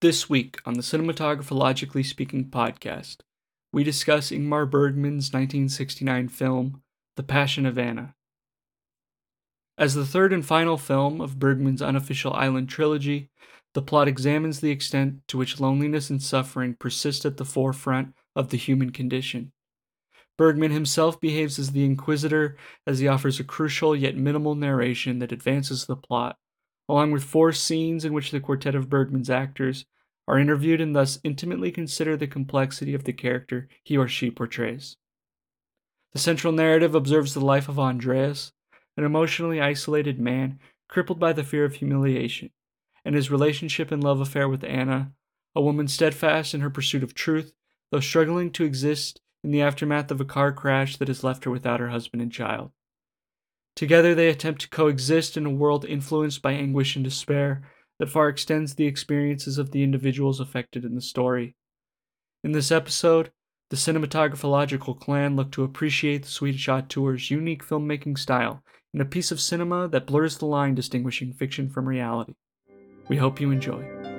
This week on the Cinematographically Speaking podcast, we discuss Ingmar Bergman's 1969 film, The Passion of Anna. As the third and final film of Bergman's unofficial Island trilogy, the plot examines the extent to which loneliness and suffering persist at the forefront of the human condition. Bergman himself behaves as the Inquisitor as he offers a crucial yet minimal narration that advances the plot along with four scenes in which the quartet of Bergman's actors are interviewed and thus intimately consider the complexity of the character he or she portrays. The central narrative observes the life of Andreas, an emotionally isolated man crippled by the fear of humiliation, and his relationship and love affair with Anna, a woman steadfast in her pursuit of truth, though struggling to exist in the aftermath of a car crash that has left her without her husband and child. Together they attempt to coexist in a world influenced by anguish and despair that far extends the experiences of the individuals affected in the story. In this episode, the cinematographological clan look to appreciate the Swedish auteur's unique filmmaking style in a piece of cinema that blurs the line distinguishing fiction from reality. We hope you enjoy.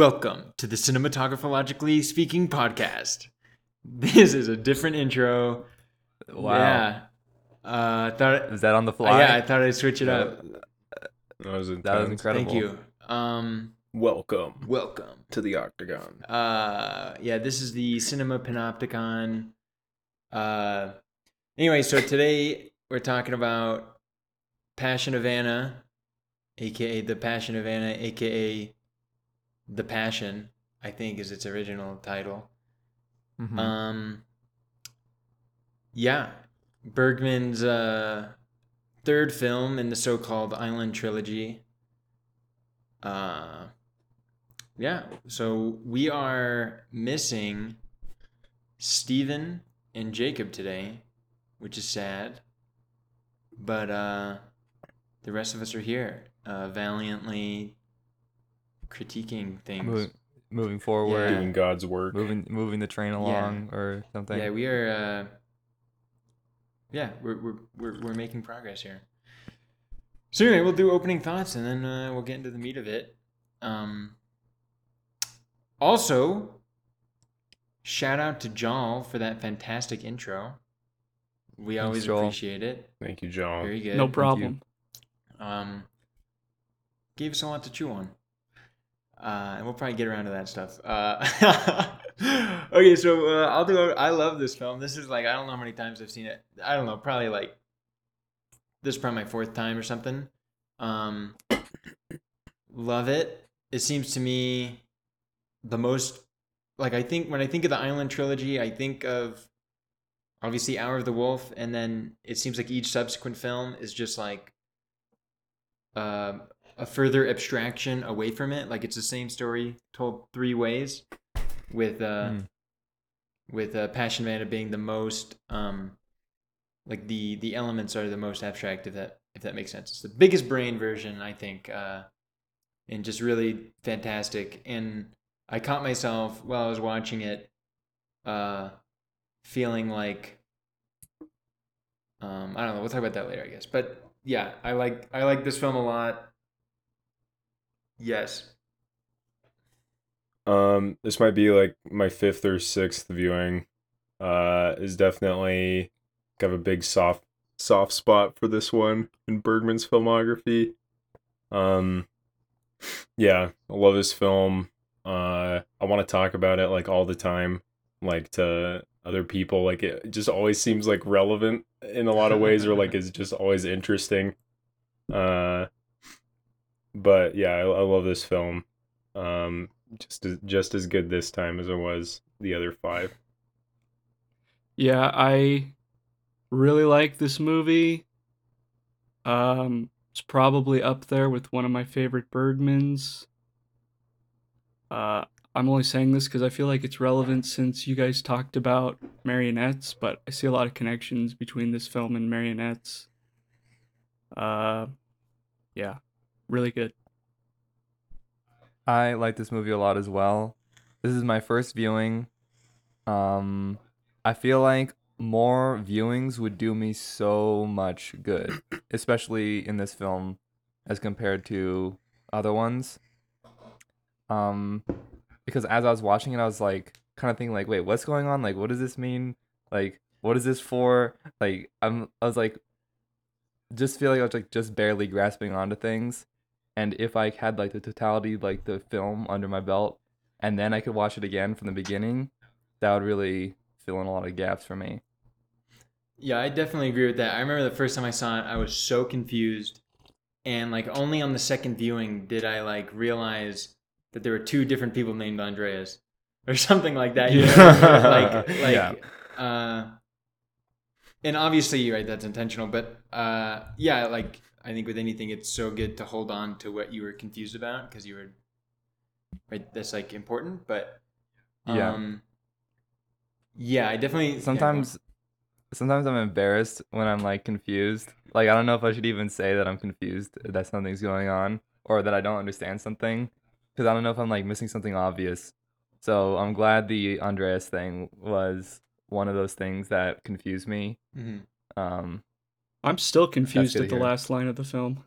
Welcome to the Cinematographologically Speaking podcast. This is a different intro. Wow. Yeah. Uh, I thought. Is that on the uh, fly? yeah, I thought I'd switch it up. That was, that was incredible. Thank you. Um, Welcome welcome. to the Octagon. Uh, yeah, this is the Cinema Panopticon. Uh, anyway, so today we're talking about Passion of Anna, aka The Passion of Anna, aka The Passion, I think is its original title. Mhm. Um, yeah, Bergman's uh, third film in the so-called Island trilogy. Uh, yeah, so we are missing Stephen and Jacob today, which is sad. But uh, the rest of us are here, uh, valiantly critiquing things. moving, moving forward, Yeah. Doing God's work. moving moving the train along or something. Yeah, we are. Uh, yeah, we're, we're we're we're making progress here. So anyway, we'll do opening thoughts and then uh, we'll get into the meat of it. Um, also, shout out to Joel for that fantastic intro. We Thanks, always Joel. appreciate it. Thank you, John. Very good. No problem. Um, gave us a lot to chew on. Uh, and we'll probably get around to that stuff. Uh, okay, so uh, I'll do. I love this film. This is like I don't know how many times I've seen it. I don't know, probably like this is probably my fourth time or something. Um, love it. It seems to me the most like I think when I think of the Island trilogy, I think of obviously Hour of the Wolf, and then it seems like each subsequent film is just like um a further abstraction away from it. Like it's the same story told three ways, with uh, Mm. with uh, Passion of Anna being the most um, like the the elements are the most abstract. If that if that makes sense, it's the biggest brain version, I think, uh, and just really fantastic. And I caught myself while I was watching it, uh, feeling like um, I don't know. We'll talk about that later, I guess. But yeah, I like I like this film a lot. Yes. Um, this might be like my fifth or sixth viewing. Uh, is definitely have a big soft soft spot for this one in Bergman's filmography. Um, yeah, I love this film. Uh, I want to talk about it like all the time, like to other people. Like it just always seems like relevant in a lot of ways, or like it's just always interesting. Uh, but yeah, I, I love this film. Um, just as, just as good this time as it was the other five. Yeah, I really like this movie. Um, it's probably up there with one of my favorite Bergmans. Uh, I'm only saying this because I feel like it's relevant since you guys talked about marionettes, but I see a lot of connections between this film and marionettes. Uh, yeah, really good. I like this movie a lot as well. This is my first viewing. Um, I feel like more viewings would do me so much good, especially in this film as compared to other ones. Um, because as I was watching it, I was like kind of thinking like, wait, what's going on? Like, what does this mean? Like, what is this for? Like, I'm, I was like, just feeling I was like just barely grasping onto things. And if I had like the totality, like the film under my belt, and then I could watch it again from the beginning, that would really fill in a lot of gaps for me. Yeah, I definitely agree with that. I remember the first time I saw it, I was so confused, and like only on the second viewing did I like realize that there were two different people named Andreas, or something like that. you know? like like Yeah. uh, and obviously, right, that's intentional. But uh, yeah, like I think with anything, it's so good to hold on to what you were confused about because you were right. That's like important, but Yeah. um, yeah, I definitely yeah, Sometimes, sometimes I'm embarrassed when I'm like confused. Like I don't know if I should even say that I'm confused that something's going on or that I don't understand something because I don't know if I'm like missing something obvious. So I'm glad the Andreas thing was one of those things that confused me. Mhm. Um, I'm still confused at the hear. last line of the film.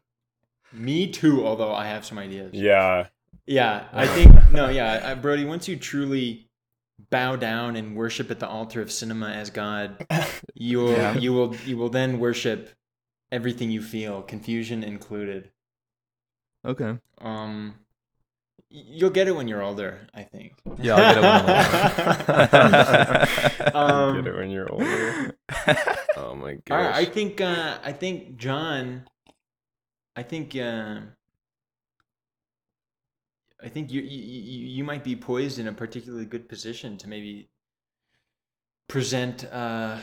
Me too, although I have some ideas. Yeah. Yeah, I think no, yeah, I, Brody. Once you truly bow down and worship at the altar of cinema as God, you will Yeah. you will you will then worship everything you feel, confusion included. okay. Um, y- you'll get it when you're older, I think. Yeah, I'll get it when I'm older. Um, Get it when you're older. Oh my All gosh. right, I think uh, I think John, I think uh, I think you, you you you might be poised in a particularly good position to maybe present uh,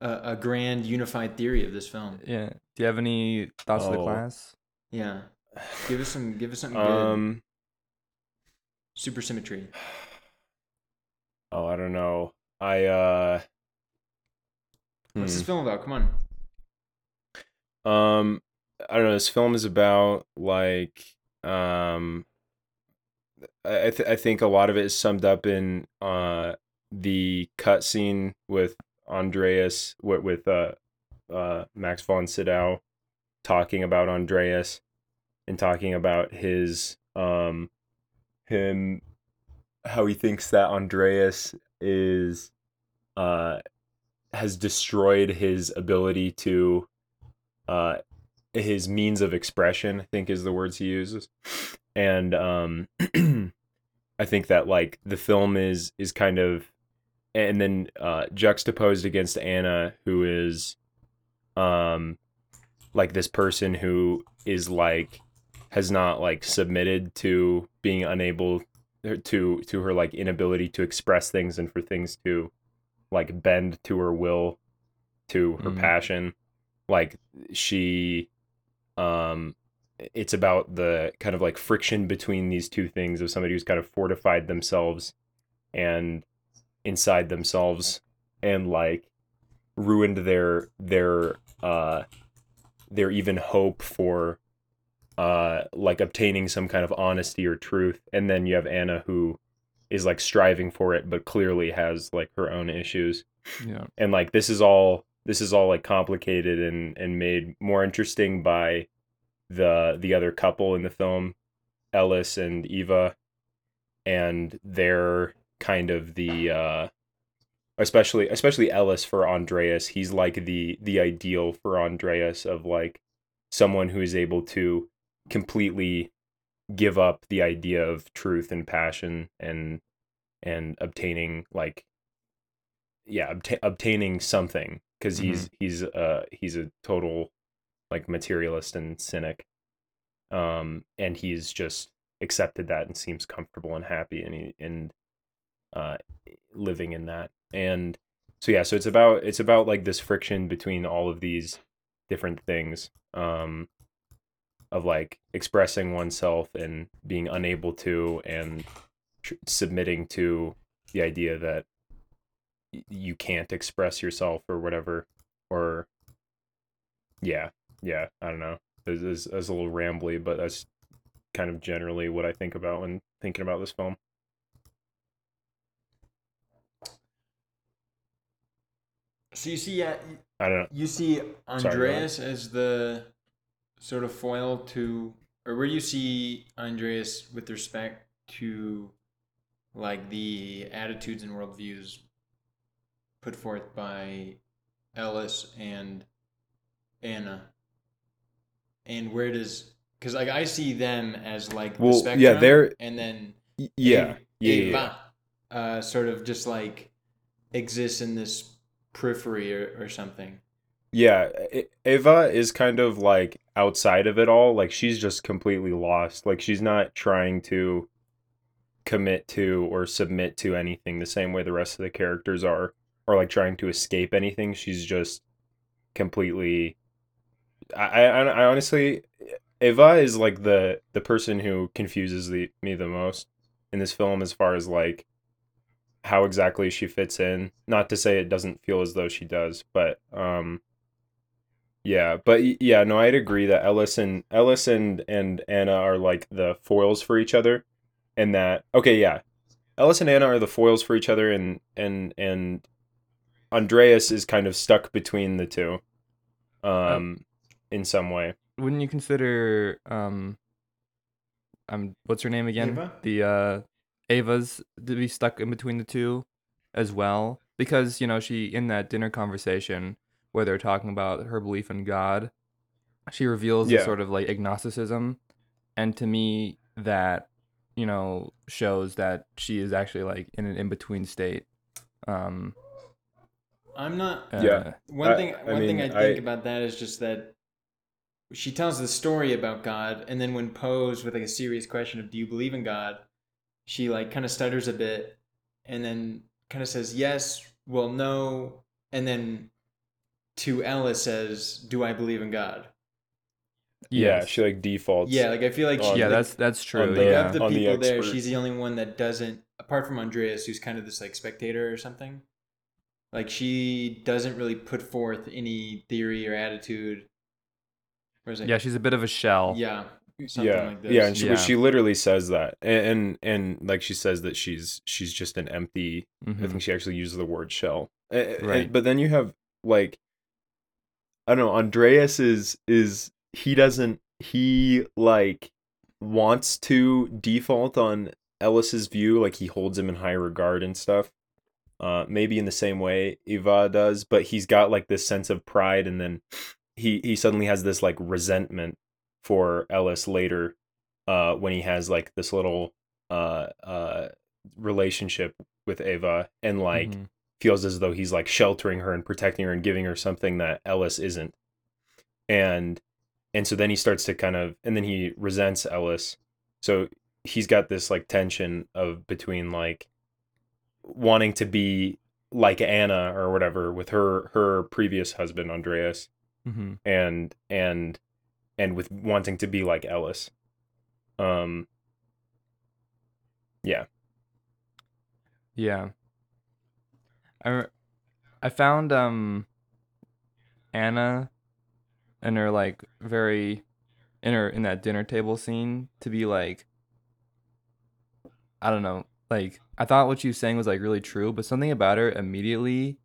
a, a grand unified theory of this film. yeah. Do you have any thoughts for the Oh. class? Yeah, give us some give us something good. um. Supersymmetry. Oh, I don't know. I uh. What's hmm. this film about? Come on. Um, I don't know. This film is about like um, I I, th- I think a lot of it is summed up in uh the cutscene with Andreas with with uh uh Max von Sydow talking about Andreas and talking about his um him how he thinks that Andreas is uh has destroyed his ability to uh his means of expression i think is the words he uses. And um i think that like the film is is kind of and then uh juxtaposed against anna who is um like this person who is like has not like submitted to being unable to to her like inability to express things and for things to like bend to her will to her Mhm. passion like she um it's about the kind of like friction between these two things of somebody who's kind of fortified themselves and inside themselves and like ruined their their uh their even hope for uh like obtaining some kind of honesty or truth and then you have Anna who is like striving for it but clearly has like her own issues Yeah. and like this is all this is all like complicated and and made more interesting by the the other couple in the film Ellis and Eva and they're kind of the uh especially especially Ellis for Andreas he's like the the ideal for Andreas of like someone who is able to completely give up the idea of truth and passion and and obtaining like yeah obta- obtaining something because he's he's uh he's a total like materialist and cynic um and he's just accepted that and seems comfortable and happy and he and uh living in that. And so yeah so it's about it's about like this friction between all of these different things um of like expressing oneself and being unable to and tr- submitting to the idea that y- you can't express yourself or whatever or yeah yeah i don't know it's, it's, it's a little rambly but that's kind of generally what i think about when thinking about this film So you see, uh, yeah, i don't know you see. Andreas as the sort of foil to, or where do you see Andreas with respect to, like the attitudes and worldviews put forth by Ellis and Anna, and where does because like I see them as like Well, the yeah, they're- and then yeah Ava- yeah, yeah, yeah. Uh, sort of just like exists in this periphery or, or something. Yeah, Eva is kind of like outside of it all. Like she's just completely lost. Like she's not trying to commit to or submit to anything the same way the rest of the characters are, or like trying to escape anything. She's just completely. I I, I honestly, Eva is like the the person who confuses the me the most in this film as far as like how exactly she fits in. Not to say it doesn't feel as though she does, but um yeah, but yeah, no, I'd agree that Ellis and Ellis and and Anna are like the foils for each other and that okay, yeah. Ellis and Anna are the foils for each other and and and Andreas is kind of stuck between the two um in some way. Wouldn't you consider um um what's her name again? Ava? The uh Ava's to be stuck in between the two as well because you know she in that dinner conversation where they're talking about her belief in God, she reveals Yeah. a sort of like agnosticism, and to me that you know shows that she is actually like in an in between state. Um, I'm not. uh, Yeah. One I- thing. I One thing mean, I think I- about that is just that she tells the story about God, and then when posed with like a serious question of "Do you believe in God?" she like kind of stutters a bit, and then kind of says yes, well, no, and then to Ellis says, "Do I believe in God?" Yeah, yes. she like defaults. Yeah, like I feel like Oh, she, yeah, like, that's that's true. like yeah. of the On the people there, she's the only one that doesn't, apart from Andreas, who's kind of this like spectator or something. Like she doesn't really put forth any theory or attitude. Whereas like, yeah, she's a bit of a shell. yeah, something yeah, like this. yeah, and she, Yeah. she literally says that, and, and and like she says that she's she's just an empty. I Mhm. think she actually uses the word shell. A- a- Right. but then you have like, I don't know. Andreas is is he doesn't he like wants to default on Ellis's view, like he holds him in high regard and stuff. Uh, maybe in the same way Eva does, but he's got like this sense of pride, and then he he suddenly has this like resentment for Ellis later, uh, when he has like this little uh uh relationship with Ava, and like Mhm. Feels as though he's like sheltering her and protecting her and giving her something that Ellis isn't. And and so then he starts to kind of and then he resents Ellis. So he's got this like tension of between like wanting to be like Anna or whatever with her her previous husband Andreas Mhm. and and and with wanting to be like Ellis. Um yeah. Yeah. I I found um Anna and her like very in her in that dinner table scene to be like I don't know, like I thought what she was saying was like really true, but something about her immediately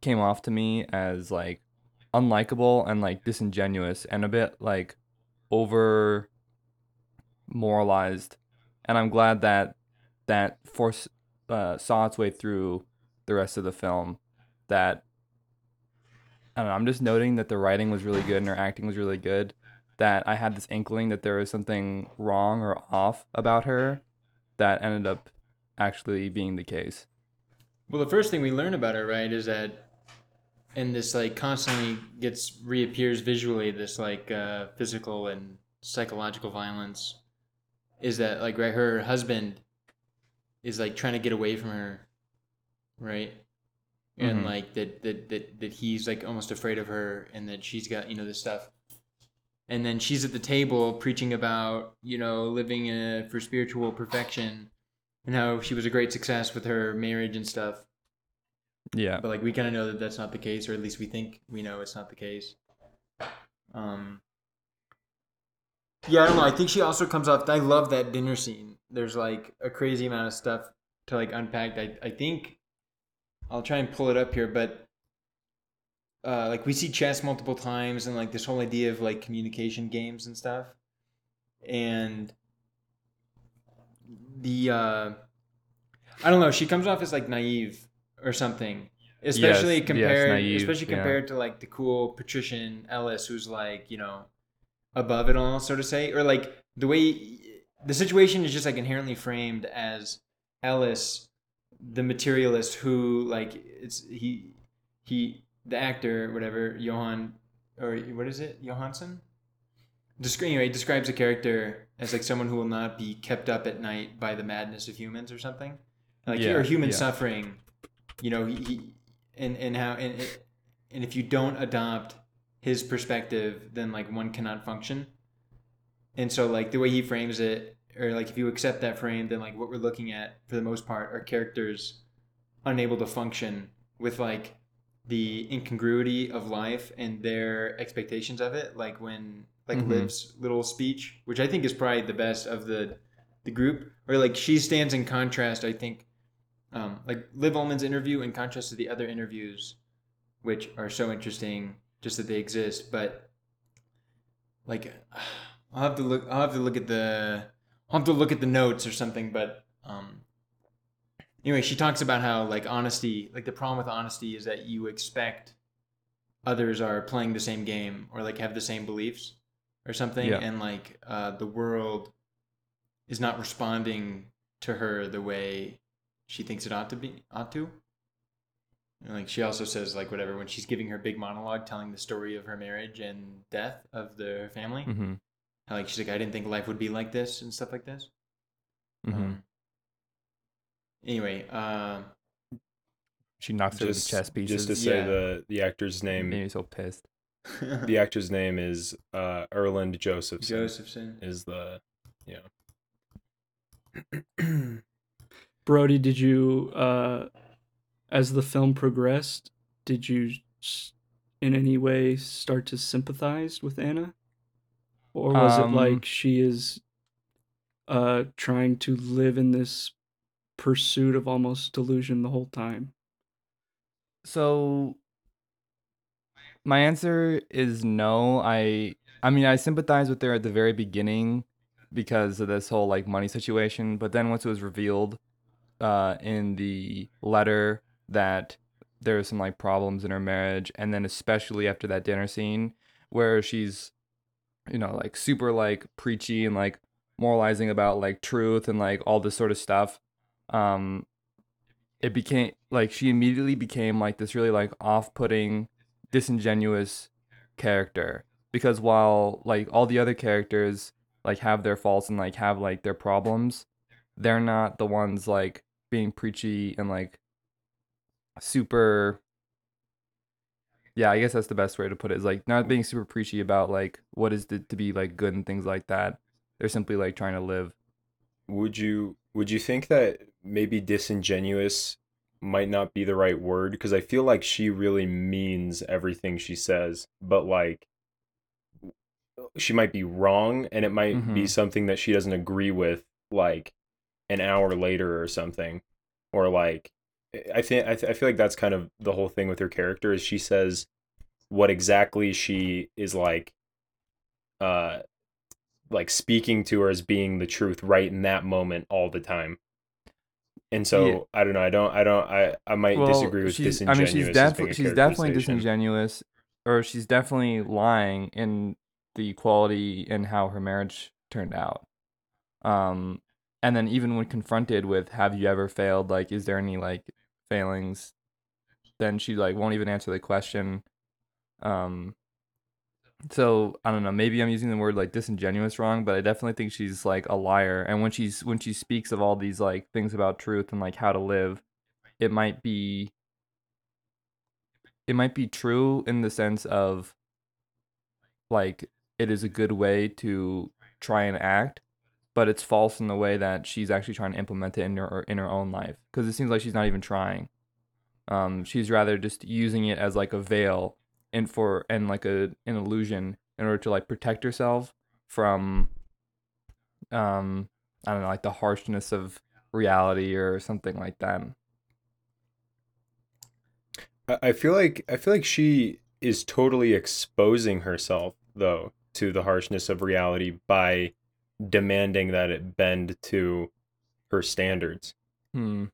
came off to me as like unlikable and like disingenuous and a bit like over moralized. And I'm glad that that force uh, saw its way through the rest of the film. That I don't know. I'm just noting that the writing was really good and her acting was really good. That I had this inkling that there was something wrong or off about her. That ended up actually being the case. Well, the first thing we learn about her, right, is that, and this like constantly gets reappears visually. This like uh, physical and psychological violence is that like right, her husband is like trying to get away from her, right, and Mhm. like that that that that he's like almost afraid of her, and that she's got you know this stuff. and then she's at the table preaching about you know living uh, for spiritual perfection and how she was a great success with her marriage and stuff Yeah. but like we kind of know that that's not the case or at least we think we know it's not the case um yeah i don't know i think she also comes off i love that dinner scene there's like a crazy amount of stuff to like unpack i, I think i'll try and pull it up here but uh, like we see chess multiple times and like this whole idea of like communication games and stuff and the uh i don't know she comes off as like naive or something especially Yes, yes, compared naive, especially yeah. compared to like the cool patrician ellis who's like you know above it all so to say or like the way the situation is just like inherently framed as ellis the materialist who like it's he he the actor whatever johan or what is it johansson Descri- anyway, he describes a character as like someone who will not be kept up at night by the madness of humans or something, like Yeah, or human yeah. suffering. You know, he, he and and how and and if you don't adopt his perspective, then like one cannot function. And so like the way he frames it, or like if you accept that frame, then like what we're looking at for the most part are characters unable to function with like the incongruity of life and their expectations of it like when like Mhm. liv's little speech which i think is probably the best of the the group or like she stands in contrast i think um like liv ullmann's interview in contrast to the other interviews which are so interesting just that they exist but like i'll have to look i'll have to look at the i'll have to look at the notes or something but um anyway she talks about how like honesty like the problem with honesty is that you expect others are playing the same game or like have the same beliefs or something Yeah. and like uh, the world is not responding to her the way she thinks it ought to be ought to and, like she also says like whatever when she's giving her big monologue telling the story of her marriage and death of the family hmm how, like she's like i didn't think life would be like this and stuff like this mm-hmm. um, anyway uh She knocks over the Just, chess pieces. just to say Yeah. the the actor's name. me so pissed. The actor's name is uh, Erland Josephson. josephson is the yeah. Brody, did you, uh, as the film progressed, did you in any way start to sympathize with Anna? Or was Um, it like she is uh, trying to live in this pursuit of almost delusion the whole time? So my answer is no. I I mean I sympathize with her at the very beginning because of this whole like money situation, but then once it was revealed uh in the letter that there were some like problems in her marriage and then especially after that dinner scene where she's you know like super like preachy and like moralizing about like truth and like all this sort of stuff um it became like she immediately became like this really like off-putting disingenuous character because while like all the other characters like have their faults and like have like their problems they're not the ones like being preachy and like super yeah i guess that's the best way to put it. is like not being super preachy about like what is it to be like good and things like that they're simply like trying to live Would you would you think that maybe disingenuous might not be the right word because I feel like she really means everything she says, but like she might be wrong and it might be Mhm. something that she doesn't agree with like an hour later or something or like I think I, th- I feel like that's kind of the whole thing with her character is she says what exactly she is like uh like speaking to her as being the truth right in that moment all the time. And so Yeah. I don't know. I don't. I don't. I. I might disagree with disingenuous. I mean, she's definitely she's definitely disingenuous, or she's definitely lying in the quality and how her marriage turned out. Um, and then even when confronted with "Have you ever failed?" Like, is there any like failings? Then she like won't even answer the question. Um. So I don't know. Maybe I'm using the word like disingenuous wrong, but I definitely think she's like a liar. And when she's when she speaks of all these like things about truth and like how to live, it might be it might be true in the sense of like it is a good way to try and act, but it's false in the way that she's actually trying to implement it in her in her own life because it seems like she's not even trying. Um, she's rather just using it as like a veil and for and like a an illusion in order to like protect herself from um I don't know like the harshness of reality or something like that. I- feel like I feel like she is totally exposing herself though to the harshness of reality by demanding that it bend to her standards Hmm.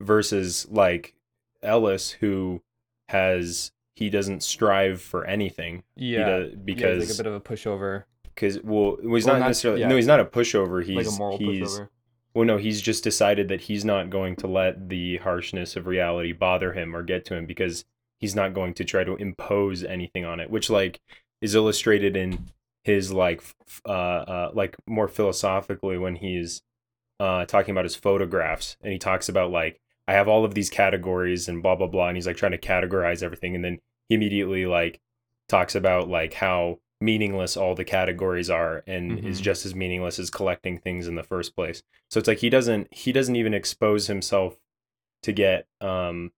versus like Ellis who has he doesn't strive for anything Yeah. does, because it's like a bit of a pushover, because well he's Well, not not- necessarily yeah. no he's not a pushover he's like a moral he's pushover. well no he's just decided that he's not going to let the harshness of reality bother him or get to him because he's not going to try to impose anything on it which like is illustrated in his like uh, uh like more philosophically when he's uh talking about his photographs and he talks about like I have all of these categories and blah blah blah and he's like trying to categorize everything and then he immediately like talks about like how meaningless all the categories are and is Mhm. just as meaningless as collecting things in the first place. So it's like he doesn't he doesn't even expose himself to get um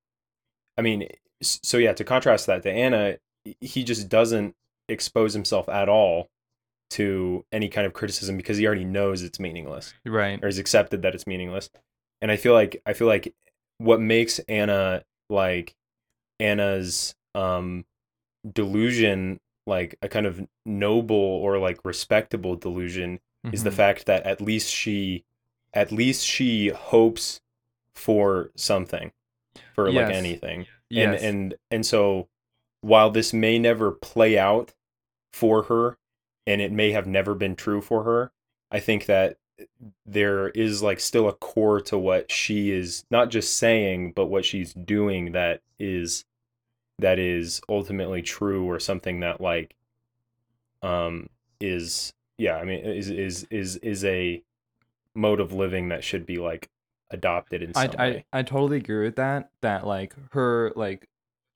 I mean so yeah to contrast that to Anna he just doesn't expose himself at all to any kind of criticism because he already knows it's meaningless Right. or has accepted that it's meaningless. And I feel like I feel like what makes Anna like Anna's um delusion like a kind of noble or like respectable delusion is the Mhm. fact that at least she at least she hopes for something for like anything yes. and and and so while this may never play out for her and it may have never been true for her i think that there is like still a core to what she is not just saying but what she's doing that is that is ultimately true or something that like um is yeah i mean is is is is a mode of living that should be like adopted in I, some I way I totally agree with that. That like her like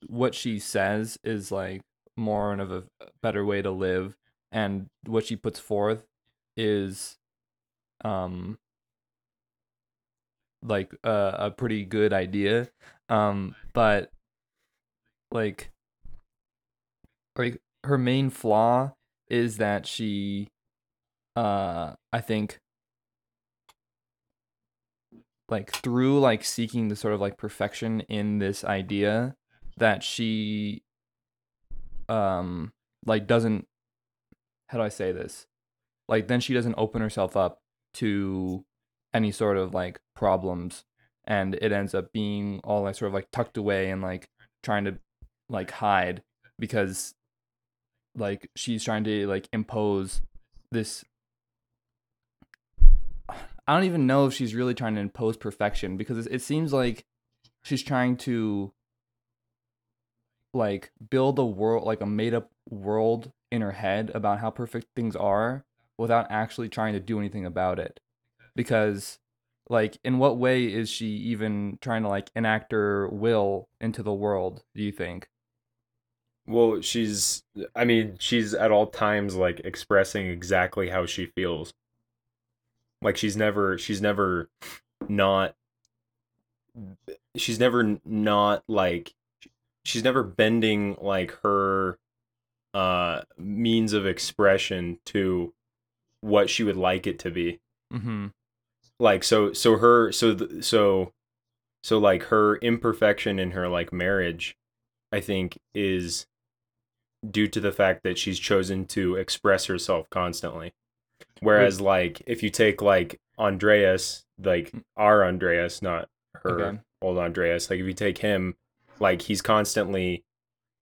what she says is like more of a better way to live, and what she puts forth is, um, like a a pretty good idea. Um, but like, like her main flaw is that she, uh, I think like through like seeking the sort of like perfection in this idea that she um like doesn't how do I say this? Like then she doesn't open herself up to any sort of like problems and it ends up being all like sort of like tucked away and like trying to like hide because like she's trying to like impose this I don't even know if she's really trying to impose perfection because it, it seems like she's trying to like build a world like a made up world in her head about how perfect things are without actually trying to do anything about it because like in what way is she even trying to like enact her will into the world do you think Well, she's I mean, she's at all times like expressing exactly how she feels. Like she's never she's never not she's never not like she's never bending like her uh means of expression to what she would like it to be. Mm-hmm. Like so so her so th- so so like her imperfection in her like marriage i think is due to the fact that she's chosen to express herself constantly. Whereas like if you take like andreas like our andreas not her Okay. old andreas like if you take him like he's constantly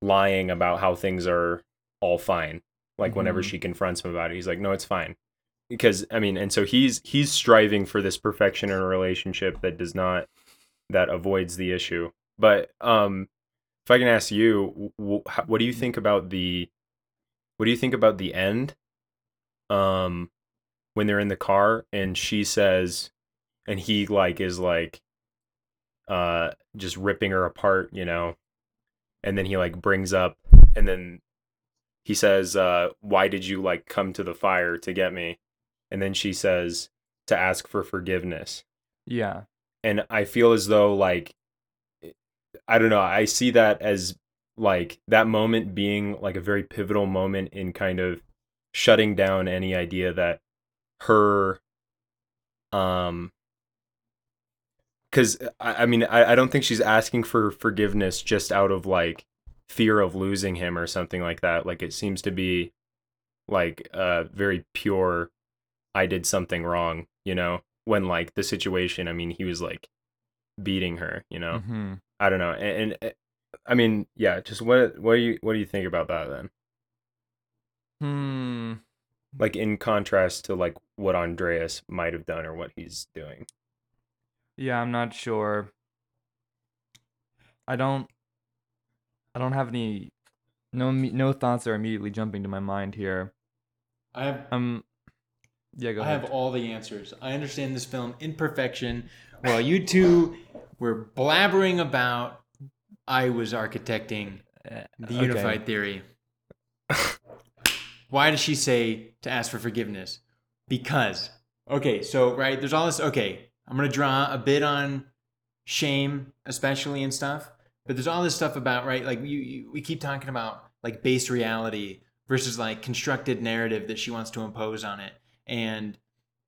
lying about how things are all fine. Like whenever Mhm. she confronts him about it he's like no it's fine. Because i mean and so he's he's striving for this perfection in a relationship that does not that avoids the issue. But um if i can ask you what do you think about the what do you think about the end? Um when they're in the car and she says and he like is like uh just ripping her apart you know and then he like brings up and then he says, uh, "Why did you like come to the fire to get me?" And then she says to ask for forgiveness. Yeah. And I feel as though like I don't know, I see that as like that moment being like a very pivotal moment in kind of shutting down any idea that her um because I, I mean I, I don't think she's asking for forgiveness just out of like fear of losing him or something like that. Like it seems to be like uh very pure i did something wrong you know? When like the situation i mean he was like beating her you know? Hmm i don't know. And, and uh, i mean yeah just what what do you what do you think about that then? Hmm. like in contrast to like what andreas might have done or what he's doing Yeah, I'm not sure. I don't. I don't have any. No, no thoughts are immediately jumping to my mind here. I have Um. Yeah, go I ahead. have all the answers. I understand this film in perfection. While you two were blabbering about, I was architecting Uh, the okay. unified theory. Why does she say to ask for forgiveness? Because, okay, so, right, there's all this, okay, I'm going to draw a bit on shame, especially and stuff, but there's all this stuff about, right, like you, you, we keep talking about like base reality versus like constructed narrative that she wants to impose on it. And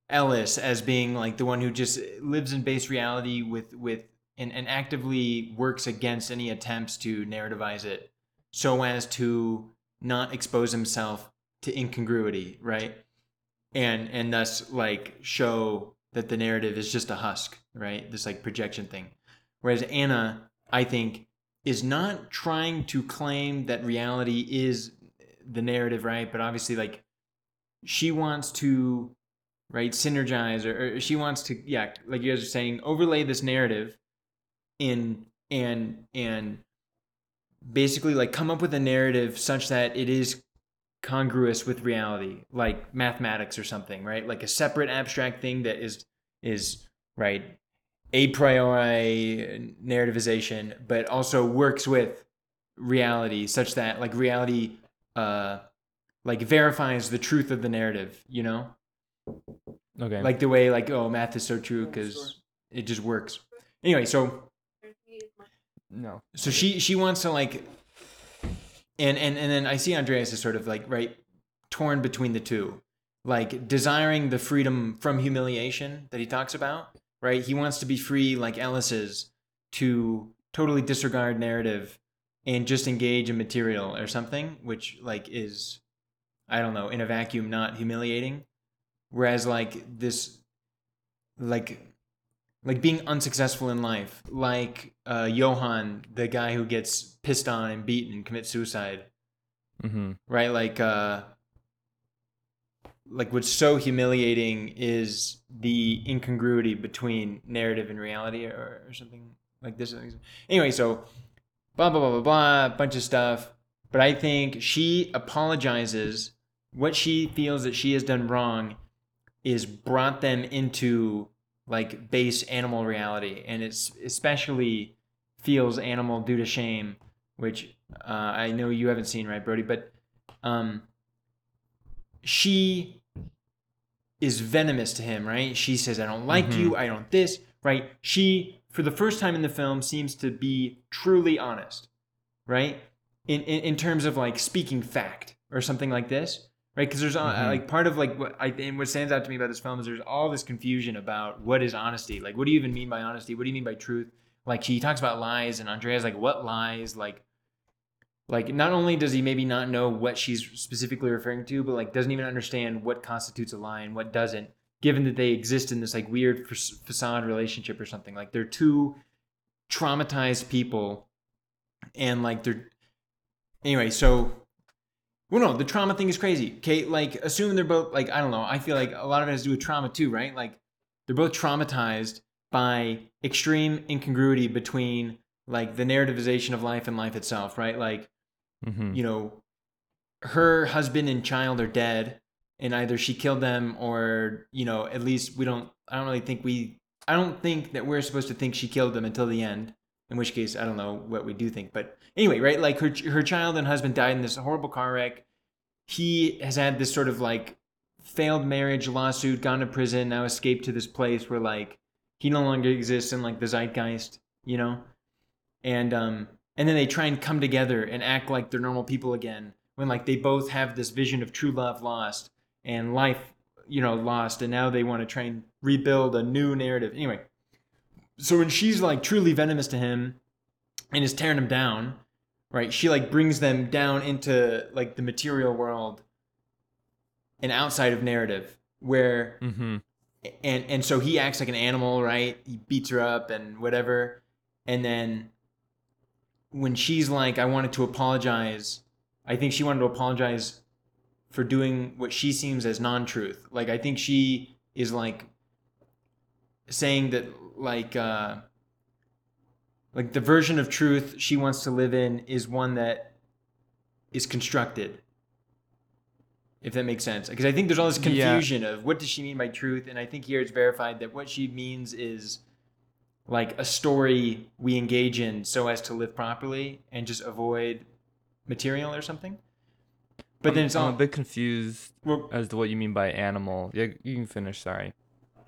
Ellis as being like the one who just lives in base reality with, with, and, and actively works against any attempts to narrativize it so as to not expose himself to incongruity, right? And and thus like show that the narrative is just a husk, right? This like projection thing. Whereas Anna, I think, is not trying to claim that reality is the narrative, right? But obviously like she wants to right synergize or, or she wants to yeah, like you guys are saying, overlay this narrative in and and basically like come up with a narrative such that it is congruous with reality like mathematics or something right like a separate abstract thing that is is right a priori narrativization but also works with reality such that like reality uh like verifies the truth of the narrative you know Okay. like the way like oh math is so true because it just works anyway so no. so she she wants to like and and and then i see andreas is sort of like right torn between the two. Like desiring the freedom from humiliation that he talks about right? He wants to be free like ellis is to totally disregard narrative and just engage in material or something which like is i don't know in a vacuum not humiliating. Whereas like this like like being unsuccessful in life, like uh, Johan, the guy who gets pissed on and beaten and commits suicide, Mm-hmm. right? Like, uh, like what's so humiliating is the incongruity between narrative and reality, or, or something like this. Anyway, so blah blah blah blah blah, bunch of stuff. But I think she apologizes. What she feels that she has done wrong is brought them into like base animal reality. And it's especially feels animal due to shame which uh, i know you haven't seen right brody? But um she is venomous to him right? She says i don't like Mhm. you i don't this right? She for the first time in the film seems to be truly honest right? In in, in terms of like speaking fact or something like this right because there's uh, Mhm. like part of like what i and what stands out to me about this film is there's all this confusion about what is honesty. Like what do you even mean by honesty? What do you mean by truth? Like he talks about lies and andrea's like what lies? Like like not only does he maybe not know what she's specifically referring to but like doesn't even understand what constitutes a lie and what doesn't given that they exist in this like weird fa- facade relationship or something. Like they're two traumatized people and like they're anyway so well no the trauma thing is crazy okay like assume they're both like i don't know i feel like a lot of it has to do with trauma too right like they're both traumatized by extreme incongruity between like the narrativization of life and life itself right like Mm-hmm. you know, her husband and child are dead, and either she killed them or, you know, at least we don't, I don't really think we, I don't think that we're supposed to think she killed them until the end. In which case, I don't know what we do think. But anyway, right? Like her, her child and husband died in this horrible car wreck. he has had this sort of like failed marriage lawsuit, gone to prison, now escaped to this place where like he no longer exists in like the zeitgeist, you know? And um and then they try and come together and act like they're normal people again when like they both have this vision of true love lost and life, you know, lost and now they want to try and rebuild a new narrative. Anyway, so when she's like truly venomous to him and is tearing him down, right? She like brings them down into like the material world and outside of narrative where Mm-hmm. and and so he acts like an animal, right? He beats her up and whatever. And then when she's like, I wanted to apologize, I think she wanted to apologize for doing what she seems as non truth. Like I think she is like saying that like uh like the version of truth she wants to live in is one that is constructed if that makes sense because i think there's all this Yeah. confusion of what does she mean by truth and i think here it's verified that what she means is like a story we engage in so as to live properly and just avoid material or something but then it's I'm all a bit confused well, as to what you mean by animal. Yeah, you can finish. Sorry.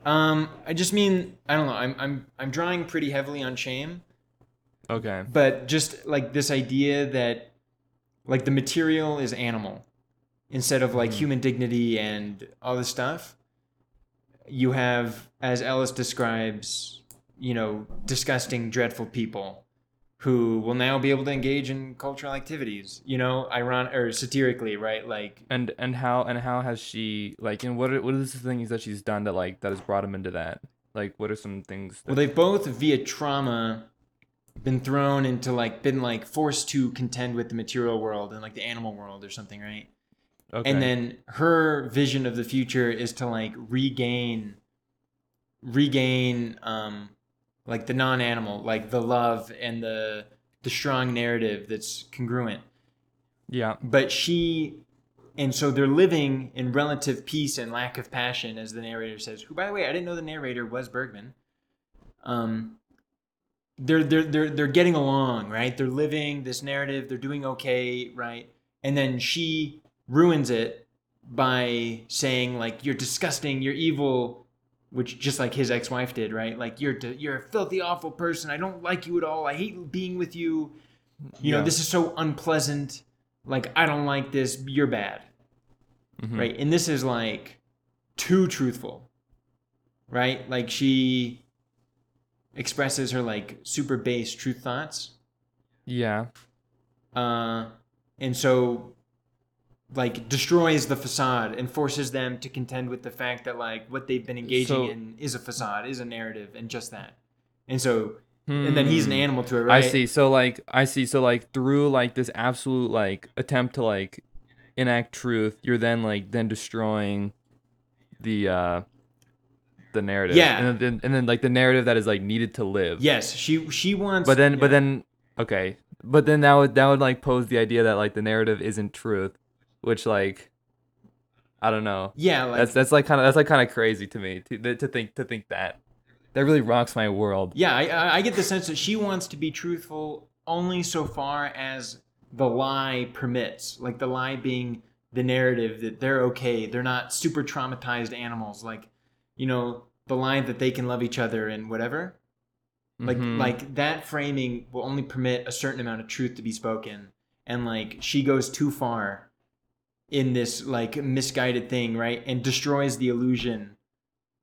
Um i just mean i don't know i'm i'm i'm drawing pretty heavily on shame Okay. but just like this idea that like the material is animal instead of like Mhm. human dignity and all this stuff you have as ellis describes you know disgusting dreadful people who will now be able to engage in cultural activities you know iron or satirically right like And and how and how has she like and what are what are the things that she's done that like that has brought him into that? Like what are some things? That, well they've both via trauma been thrown into like been like forced to contend with the material world and like the animal world or something right okay. and then her vision of the future is to like regain regain um like the non-animal like the love and the the strong narrative that's congruent. Yeah. but she and so they're living in relative peace and lack of passion as the narrator says who by the way i didn't know the narrator was bergman. Um they're they're they're, they're getting along right? They're living this narrative they're doing okay right? And then she ruins it by saying like you're disgusting you're evil which just like his ex-wife did right? Like you're you're a filthy awful person. I don't like you at all. I hate being with you. You know this is so unpleasant. Like i don't like this. You're bad. Mhm. right? And this is like too truthful. Right? Like she expresses her like super base truth thoughts. Yeah. uh and so like destroys the facade and forces them to contend with the fact that like what they've been engaging So- in is a facade is a narrative and just that and so and then he's an Hmm. animal to her I see. So like I see. So like through like this absolute like attempt to like enact truth, you're then like then destroying the uh the narrative. Yeah. And then and then like the narrative that is like needed to live. yes she she wants But then but then okay. But then that would that would like pose the idea that like the narrative isn't truth, which like I don't know. yeah like that's that's like kind of that's like kind of crazy to me to to think to think that. That really rocks my world. Yeah, I- I, get the sense that she wants to be truthful only so far as the lie permits. Like the lie being the narrative that they're okay, they're not super traumatized animals. Like, you know, the lie that they can love each other and whatever. Like, Mhm. like that framing will only permit a certain amount of truth to be spoken, and like she goes too far in this like misguided thing, right, and destroys the illusion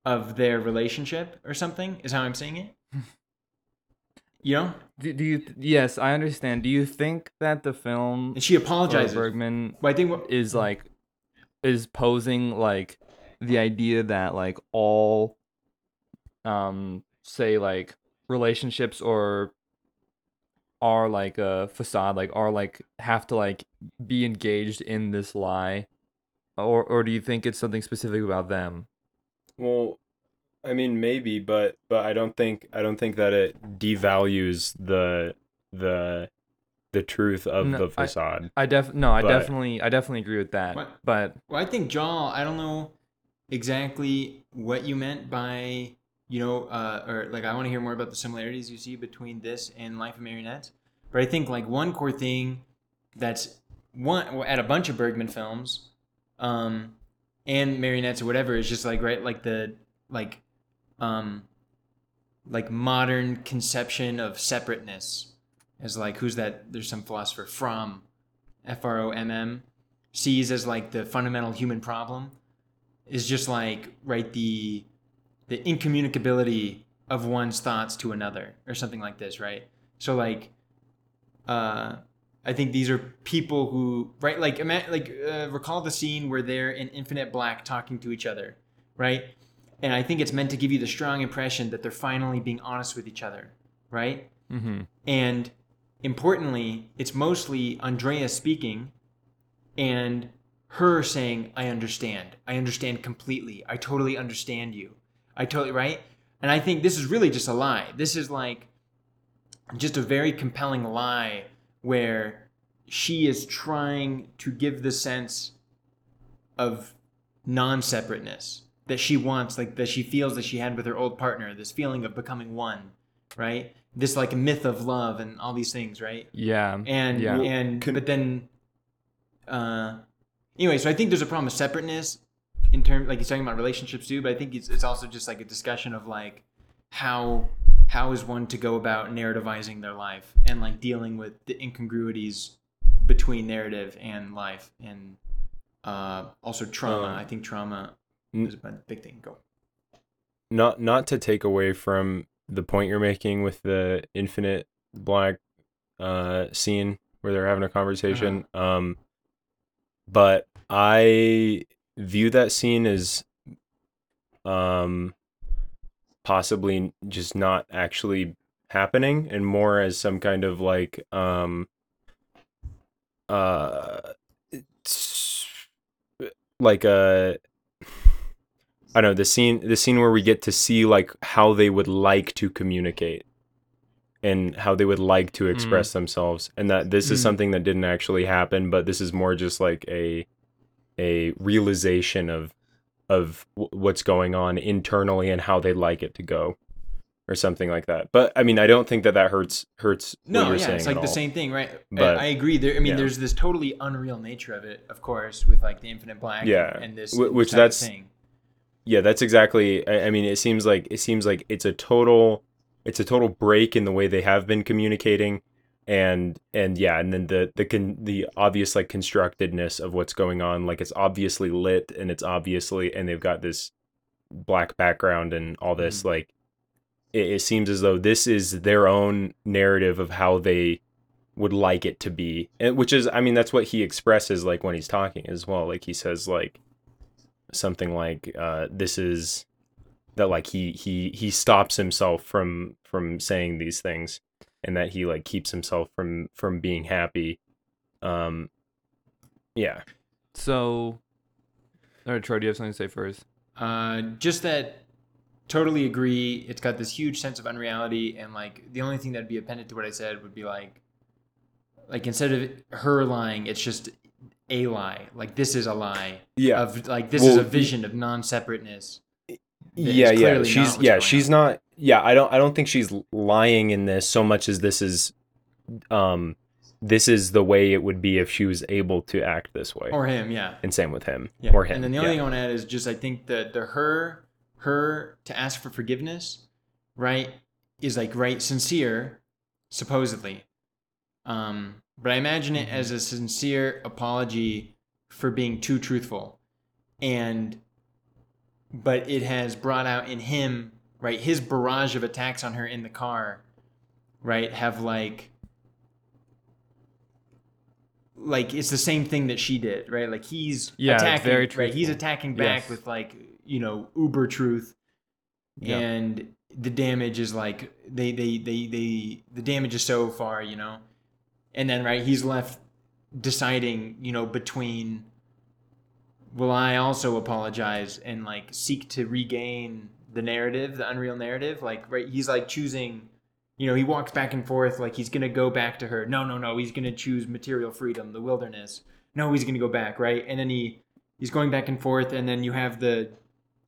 of their relationship or something. Is how I'm saying it. You know, Do, do you? Yes, I understand. Do you think that the film and she apologizes. Bergman But I think what, is like is posing like the idea that like all um say like relationships or are like a facade like are like have to like be engaged in this lie or or do you think it's something specific about them Well, I mean maybe, but but I don't think I don't think that it devalues the the the truth of No, the I- facade. i def no i But- definitely i definitely agree with that What? but well, I think Jaw. I don't know exactly what you meant by you know, uh, or like I want to hear more about the similarities you see between this and Life of Marionettes. But I think like one core thing that's one at a bunch of Bergman films, um, and marionettes or whatever is just like right like the like um like modern conception of separateness as like who's that there's some philosopher from f-r-o-m-m sees as like the fundamental human problem is just like right the the incommunicability of one's thoughts to another or something like this right so like uh i think these are people who right like ima- like uh, recall the scene where they're in infinite black talking to each other right and i think it's meant to give you the strong impression that they're finally being honest with each other right Mm-hmm. and importantly, it's mostly Andrea speaking and her saying, I understand. I understand completely. I totally understand you. I totally, right? And I think this is really just a lie. This is like just a very compelling lie where she is trying to give the sense of non separateness that she wants, like that she feels that she had with her old partner, this feeling of becoming one, right? This like myth of love and all these things, right? Yeah. And Yeah. and Can- but then uh anyway, so I think there's a problem with separateness in terms like he's talking about relationships too, but I think it's it's also just like a discussion of like how how is one to go about narrativizing their life and like dealing with the incongruities between narrative and life and uh also trauma. Um, I think trauma n- is a big thing. Go. not not to take away from the point you're making with the infinite black uh scene where they're having a conversation um but i view that scene as um possibly just not actually happening and more as some kind of like um uh like a I don't know the scene the scene where we get to see like how they would like to communicate and how they would like to express themselves and that this is Mm. something that didn't actually happen but this is more just like a a realization of of w- what's going on internally and how they'd like it to go or something like that but i mean i don't think that that hurts hurts what No, you're yeah, it's like the all. same thing, right? But- I agree. There, I mean, yeah. there's this totally unreal nature of it, of course, with like the infinite black. Yeah, and, and this, wh- which this type of that's- thing. yeah that's exactly I, I mean it seems like it seems like it's a total it's a total break in the way they have been communicating and and yeah and then the the con, the obvious like constructedness of what's going on like it's obviously lit and it's obviously and they've got this black background and all this like it, it seems as though this is their own narrative of how they would like it to be and which is i mean that's what he expresses like when he's talking as well like he says like something like uh this is that like he he he stops himself from from saying these things and that he like keeps himself from from being happy um yeah So, all right, Troy, do you have something to say first? Uh, just that, totally agree. It's got this huge sense of unreality, and like the only thing that'd be appended to what I said would be like, like instead of her lying, it's just a lie. Like this is a lie. yeah Of like this is a vision of non-separateness. that is yeah yeah she's yeah she's on. not yeah i don't i don't think she's lying in this so much as this is um this is the way it would be if she was able to act this way Or him, yeah. and same with him Yeah. or him And then the only yeah. thing I want to add is just I think that the her her to ask for forgiveness, right, is like right sincere, supposedly. Um, but I imagine it as a sincere apology for being too truthful. And but it has brought out in him, right, his barrage of attacks on her in the car, right, have like like it's the same thing that she did, right? Like he's Yeah, attacking, very right? He's attacking back Yes. with like you know uber truth, and the damage is like they they they they the damage is so far, you know, and then right he's left deciding, you know, between will I also apologize and like seek to regain the narrative, the unreal narrative, like right he's like choosing you know, he walks back and forth like he's gonna go back to her. No, no, no, he's gonna choose material freedom, the wilderness. No, he's gonna go back, right? And then he he's going back and forth, and then you have the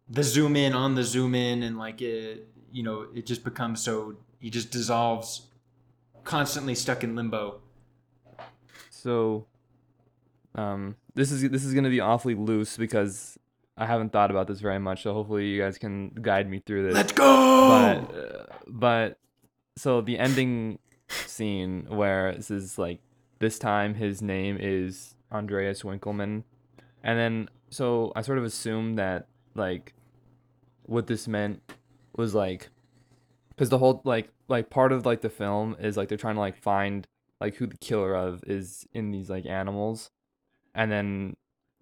the zoom in on the zoom in, and like it, you know, it just becomes so he just dissolves, constantly stuck in limbo. So, Um, this is this is gonna be awfully loose because I haven't thought about this very much. So hopefully you guys can guide me through this. Let's go. but uh, but so the ending scene where this is like this time his name is Andreas Winkelmann, and then so I sort of assumed that like what this meant was like because the whole like like part of like the film is like they're trying to like find like who the killer of is in these like animals and then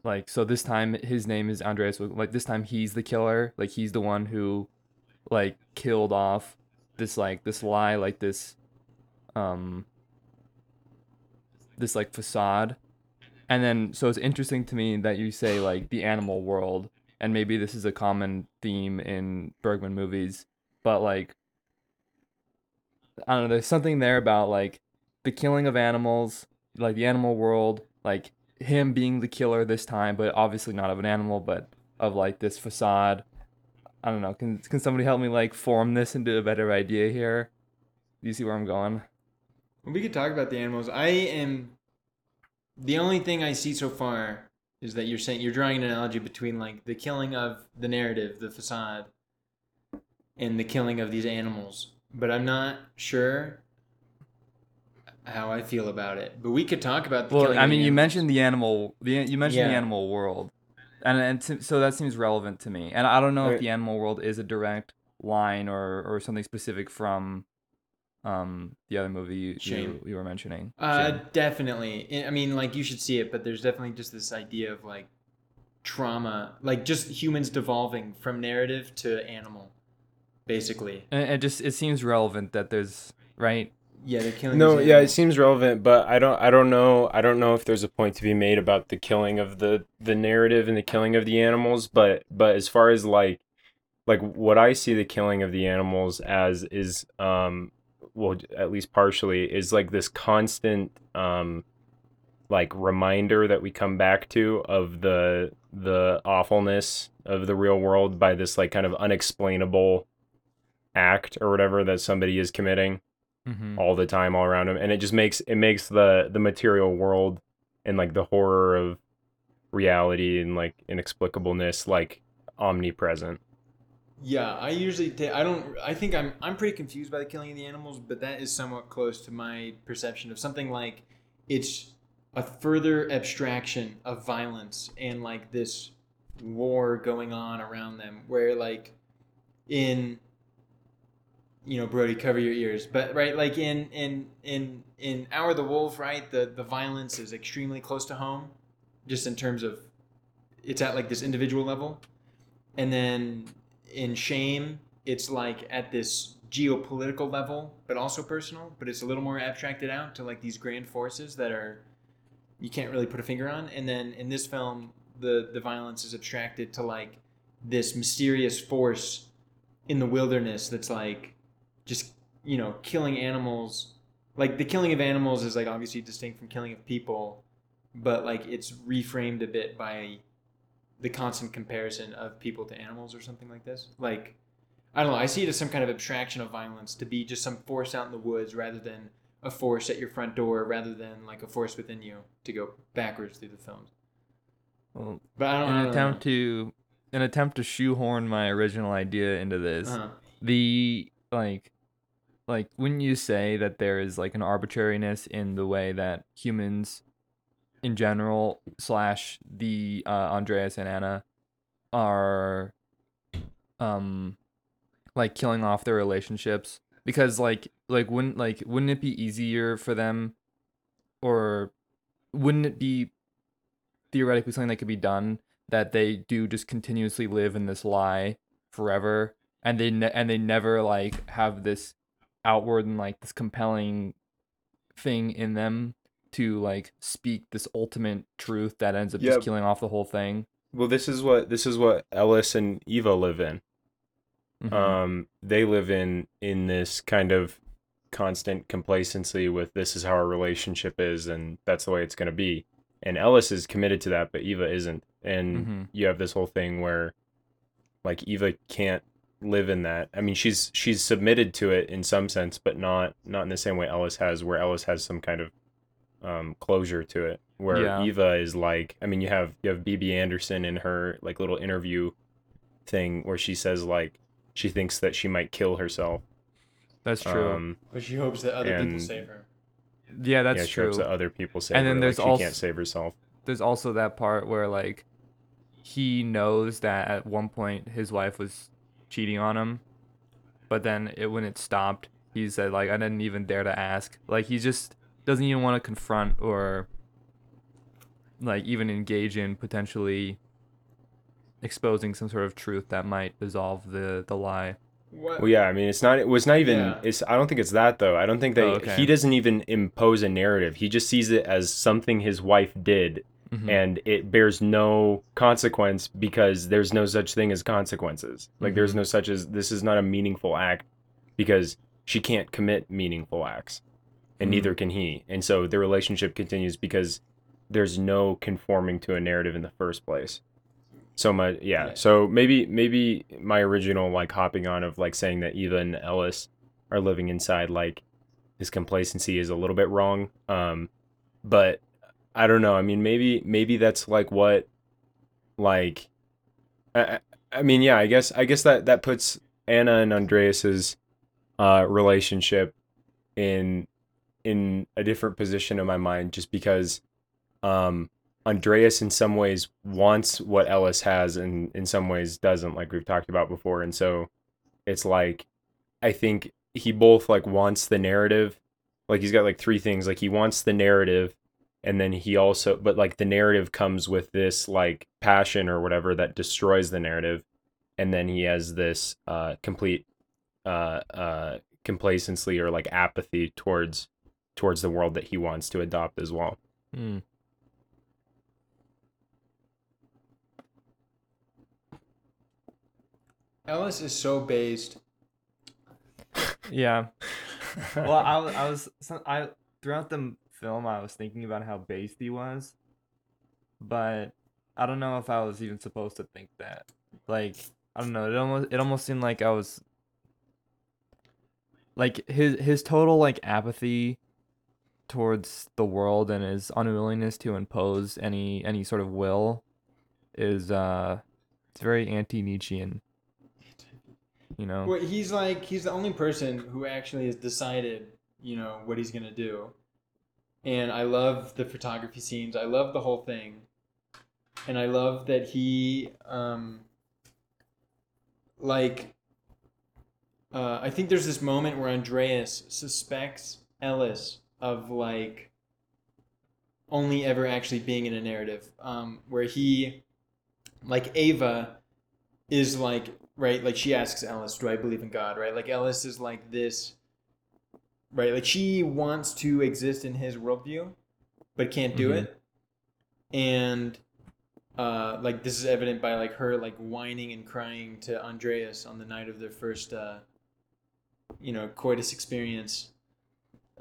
like so this time his name is Andreas like this time he's the killer like he's the one who like killed off this like this lie like this um this like facade. And then so it's interesting to me that you say like the animal world and maybe this is a common theme in Bergman movies but like I don't know there's something there about like the killing of animals like the animal world like him being the killer this time but obviously not of an animal but of like this facade I don't know can can somebody help me like form this into a better idea here do you see where I'm going We could talk about the animals. I am the only thing I see so far is that you're saying you're drawing an analogy between like the killing of the narrative, the facade, and the killing of these animals. But I'm not sure how I feel about it. But we could talk about the well killing I mean you mentioned the animal the you mentioned the animal world and and to, so that seems relevant to me and I don't know if the animal world is a direct line or or something specific from um the other movie you, you, you were mentioning Uh, Shame. definitely. I- I mean, like you should see it, but there's definitely just this idea of like trauma, like just humans devolving from narrative to animal, basically. and it just it seems relevant that there's right Yeah, they're killing. No, yeah, it seems relevant, but I don't I don't know I don't know if there's a point to be made about the killing of the the narrative and the killing of the animals, but but as far as like like what I see the killing of the animals as is um well at least partially is like this constant um like reminder that we come back to of the the awfulness of the real world by this like kind of unexplainable act or whatever that somebody is committing mm-hmm. all the time all around him and it just makes it makes the the material world and like the horror of reality and like inexplicableness like omnipresent Yeah, I usually ta- I don't I think I'm I'm pretty confused by the killing of the animals, but that is somewhat close to my perception of something like it's a further abstraction of violence and like this war going on around them where like in you know Brody cover your ears. But right like in in in in Hour the Wolf right the the violence is extremely close to home just in terms of it's at like this individual level. And then in shame it's like at this geopolitical level but also personal but it's a little more abstracted out to like these grand forces that are you can't really put a finger on. And then in this film the the violence is abstracted to like this mysterious force in the wilderness that's like just you know killing animals like the killing of animals is like obviously distinct from killing of people but like it's reframed a bit by the constant comparison of people to animals or something like this. Like, I don't know. I see it as some kind of abstraction of violence to be just some force out in the woods rather than a force at your front door, rather than like a force within you to go backwards through the films. well, But I don't, an I don't attempt to an attempt to shoehorn my original idea into this Uh-huh. the like like wouldn't you say that there is like an arbitrariness in the way that humans in general slash the uh, andreas and anna are um like killing off their relationships? Because like like wouldn't like wouldn't it be easier for them or wouldn't it be theoretically something that could be done that they do just continuously live in this lie forever and they ne- and they never like have this outward and like this compelling thing in them to like speak this ultimate truth that ends up Yeah. just killing off the whole thing well this is what this is what ellis and eva live in Mhm. um they live in in this kind of constant complacency with this is how our relationship is and that's the way it's going to be and ellis is committed to that but eva isn't and Mhm. you have this whole thing where like eva can't live in that i mean she's she's submitted to it in some sense but not not in the same way ellis has where ellis has some kind of um, closure to it. Where Yeah. Eva is like, I mean, you have you have Bibi Andersson in her like little interview thing where she says like she thinks that she might kill herself. That's true. Um, But she hopes that other people save her. yeah, that's true. yeah, she true. hopes that other people save her And then there's like, she can't save herself. There's also that part where like he knows that at one point his wife was cheating on him, but then it when it stopped, he said like I didn't even dare to ask. Like he just doesn't even want to confront or like even engage in potentially exposing some sort of truth that might dissolve the the lie. What? Well, yeah, I mean, it's not. It was not even. Yeah. It's. I don't think it's that though. I don't think that Oh, okay. He doesn't even impose a narrative. He just sees it as something his wife did, Mhm. and it bears no consequence because there's no such thing as consequences. Like there's Mhm. no such as this is not a meaningful act because she can't commit meaningful acts, and Mhm. neither can he. And so the relationship continues because there's no conforming to a narrative in the first place. So my yeah. Yeah. So maybe maybe my original like hopping on of like saying that Eva and Ellis are living inside like his complacency is a little bit wrong. Um, but I don't know. I mean, maybe maybe that's like what like I, I- mean, yeah. I guess I guess that that puts Anna and Andreas's uh relationship in in a different position in my mind just because um Andreas in some ways wants what Ellis has and in some ways doesn't like we've talked about before and so it's like I think he both like wants the narrative like he's got like three things like he wants the narrative and then he also but like the narrative comes with this like passion or whatever that destroys the narrative and then he has this uh complete uh uh complacency or like apathy towards towards the world that he wants to adopt as well Mm. Ellis is so based. Yeah. well, I, was- I was I throughout the film I was thinking about how based he was, but I don't know if I was even supposed to think that. Like I don't know. It almost it almost seemed like I was like his his total like apathy towards the world and his unwillingness to impose any any sort of will is uh it's very anti-Nietzschean. You know. Well, he's like he's the only person who actually has decided, you know, what he's gonna do. And I love the photography scenes. I love the whole thing, and I love that he, um, like, uh, I think there's this moment where Andreas suspects Ellis of like only ever actually being in a narrative, um, where he, like Ava, is like right like she asks ellis do i believe in god? Right? Like ellis is like this right? Like she wants to exist in his worldview but can't do Mhm. it. And uh like this is evident by like her like whining and crying to andreas on the night of their first uh you know coitus experience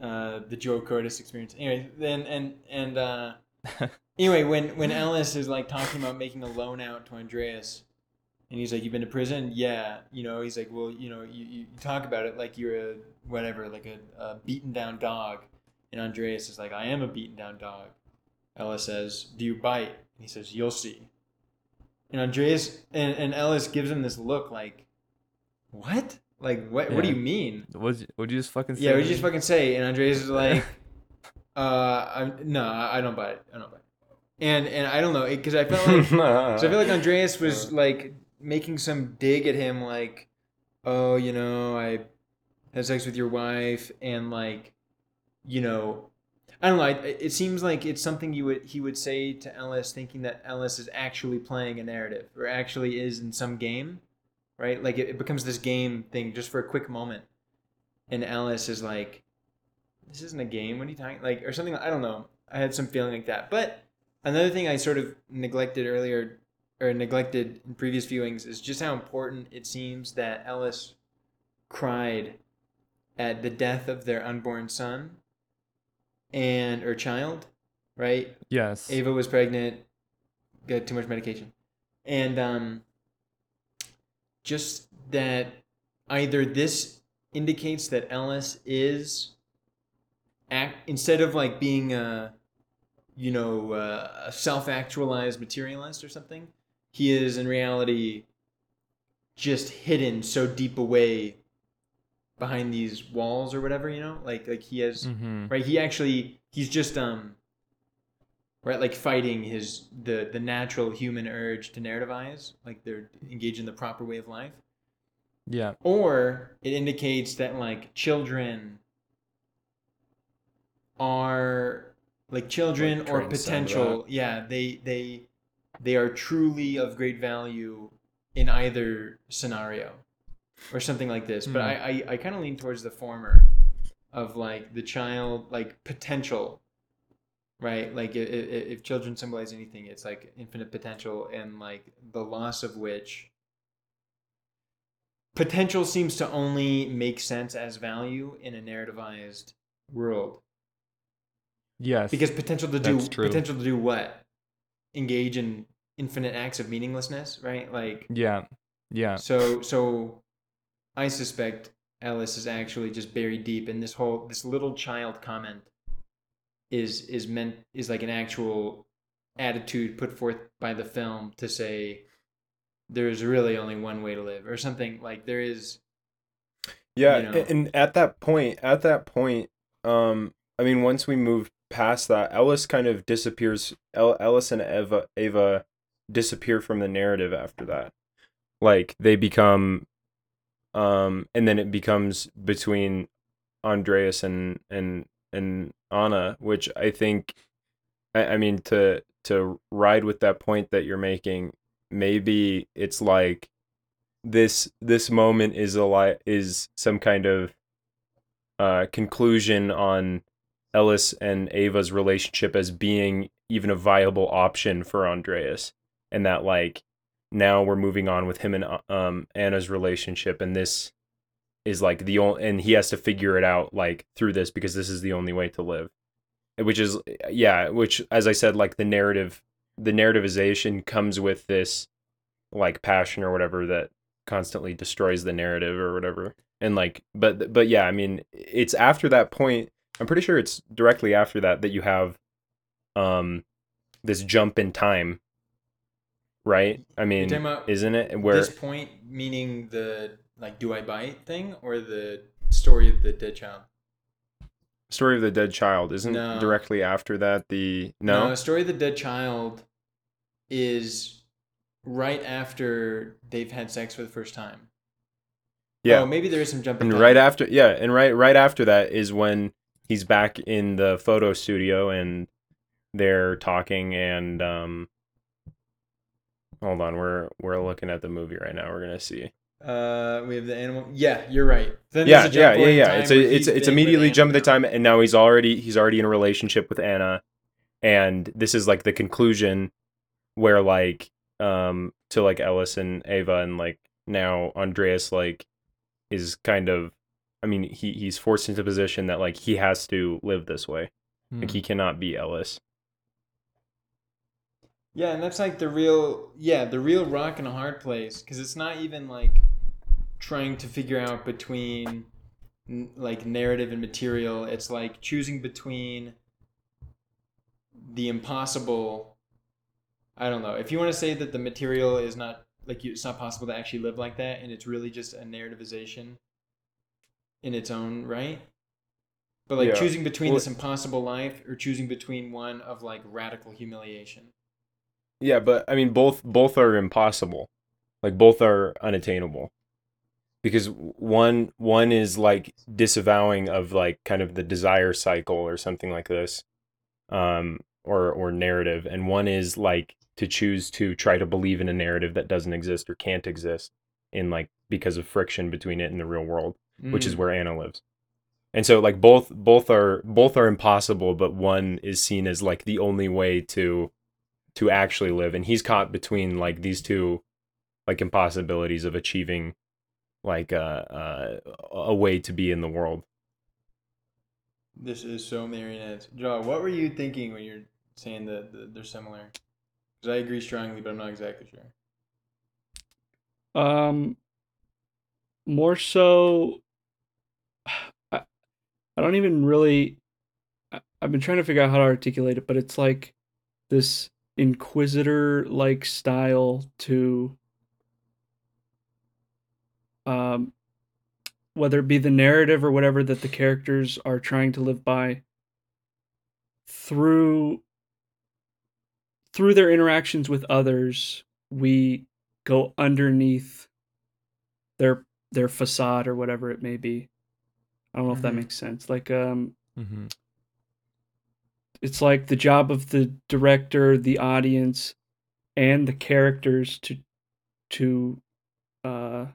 uh the joe coitus experience. Anyway then and and uh anyway when when ellis is like talking about making a loan out to andreas and he's like, "You've been to prison? Yeah." You know, he's like, "Well, you know, you, you talk about it like you're a whatever, like a, a beaten down dog." And Andreas is like, "I am a beaten down dog." Ellis says, "Do you bite?" And he says, "You'll see." And Andreas and, and Ellis gives him this look like, "What? Like what? What do you mean?" Would would you just fucking say? Yeah, what you just fucking say? And Andreas is like, "Uh, I'm no, I don't buy it. I don't it." And and I don't know because I felt like so I feel like Andreas was like making some dig at him, like, "Oh, you know, I had sex with your wife," and like, you know, I don't know. It seems like it's something you would he would say to Ellis, thinking that Ellis is actually playing a narrative or actually is in some game, right? Like it, it becomes this game thing just for a quick moment, and Ellis is like, "This isn't a game. What are you talking like?" Or something. I don't know. I had some feeling like that, but another thing I sort of neglected earlier or neglected in previous viewings is just how important it seems that Ellis cried at the death of their unborn son and or child, right? Yes. Ava was pregnant, got too much medication. And um just that either this indicates that Ellis is act instead of like being a you know, uh, a self-actualized materialist or something. He is in reality just hidden so deep away behind these walls or whatever, you know? Like like he has Mm-hmm. right he actually he's just um right like fighting his the the natural human urge to narrativize, like they're engaged in the proper way of life Yeah. or it indicates that like children are like children Like or potential yeah they they they are truly of great value in either scenario or something like this. But Hmm. i i, I kind of lean towards the former of like the child like potential right? Like i- i- if children symbolize anything it's like infinite potential and like the loss of which potential seems to only make sense as value in a narrativized world. Yes. because potential to do potential to do what engage in infinite acts of meaninglessness right like yeah. Yeah. so so i suspect ellis is actually just buried deep in this whole this little child comment is is meant is like an actual attitude put forth by the film to say there's really only one way to live or something like there is Yeah, you know. and at that point, at that point, um, I mean, once we move past that, Ellis kind of disappears. El- Ellis and Eva, Ava, disappear from the narrative after that. Like they become, um, and then it becomes between Andreas and and and Anna, which I think, I, I mean, to to ride with that point that you're making, maybe it's like this this moment is a li- is some kind of uh conclusion on Ellis and Ava's relationship as being even a viable option for Andreas and that like now we're moving on with him and uh, um Anna's relationship and this is like the only and he has to figure it out like through this because this is the only way to live. Which is yeah which as i said like the narrative the narrativization comes with this like passion or whatever that constantly destroys the narrative or whatever. And like but but yeah i mean it's after that point i'm pretty sure it's directly after that that you have um this jump in time right? I mean isn't it where this point meaning the like do i bite thing or the story of the dead child? Story of the dead child. Isn't No. directly after that the no, no story of the dead child is right after they've had sex for the first time. Yeah. Oh maybe there is some jump in and time. right after yeah and right right after that is when he's back in the photo studio and they're talking and um hold on we're we're looking at the movie right now we're gonna see. Uh we have the animal yeah you're right. Then yeah a yeah yeah yeah it's a, it's it's immediately jump the time and now he's already he's already in a relationship with anna and this is like the conclusion where like um to like ellis and ava and like now andreas like is kind of i mean he he's forced into a position that like he has to live this way like Hmm. he cannot be ellis Yeah, and that's like the real, yeah, the real rock and a hard place because it's not even like trying to figure out between like narrative and material. It's like choosing between the impossible. I don't know. If you want to say that the material is not like you, it's not possible to actually live like that, and it's really just a narrativization in its own right. But like Yeah. choosing between Well- this impossible life or choosing between one of like radical humiliation. Yeah, but I mean both both are impossible. Like both are unattainable. Because one one is like disavowing of like kind of the desire cycle or something like this. Um or or narrative and one is like to choose to try to believe in a narrative that doesn't exist or can't exist in like because of friction between it and the real world, which is Mm. where Anna lives. And so like both both are both are impossible, but one is seen as like the only way to to actually live and he's caught between like these two like impossibilities of achieving like uh, uh, a way to be in the world This is so marionettes. Joe, what were you thinking when you're saying that that they're similar? Because I agree strongly, but I'm not exactly sure. Um, more so, I, I don't even really. I, I've been trying to figure out how to articulate it, but it's like this inquisitor like style to um whether it be the narrative or whatever that the characters are trying to live by through through their interactions with others we go underneath their their facade or whatever it may be i don't know if that Mhm. makes sense like um Mm-hmm. it's like the job of the director, the audience, and the characters to to uh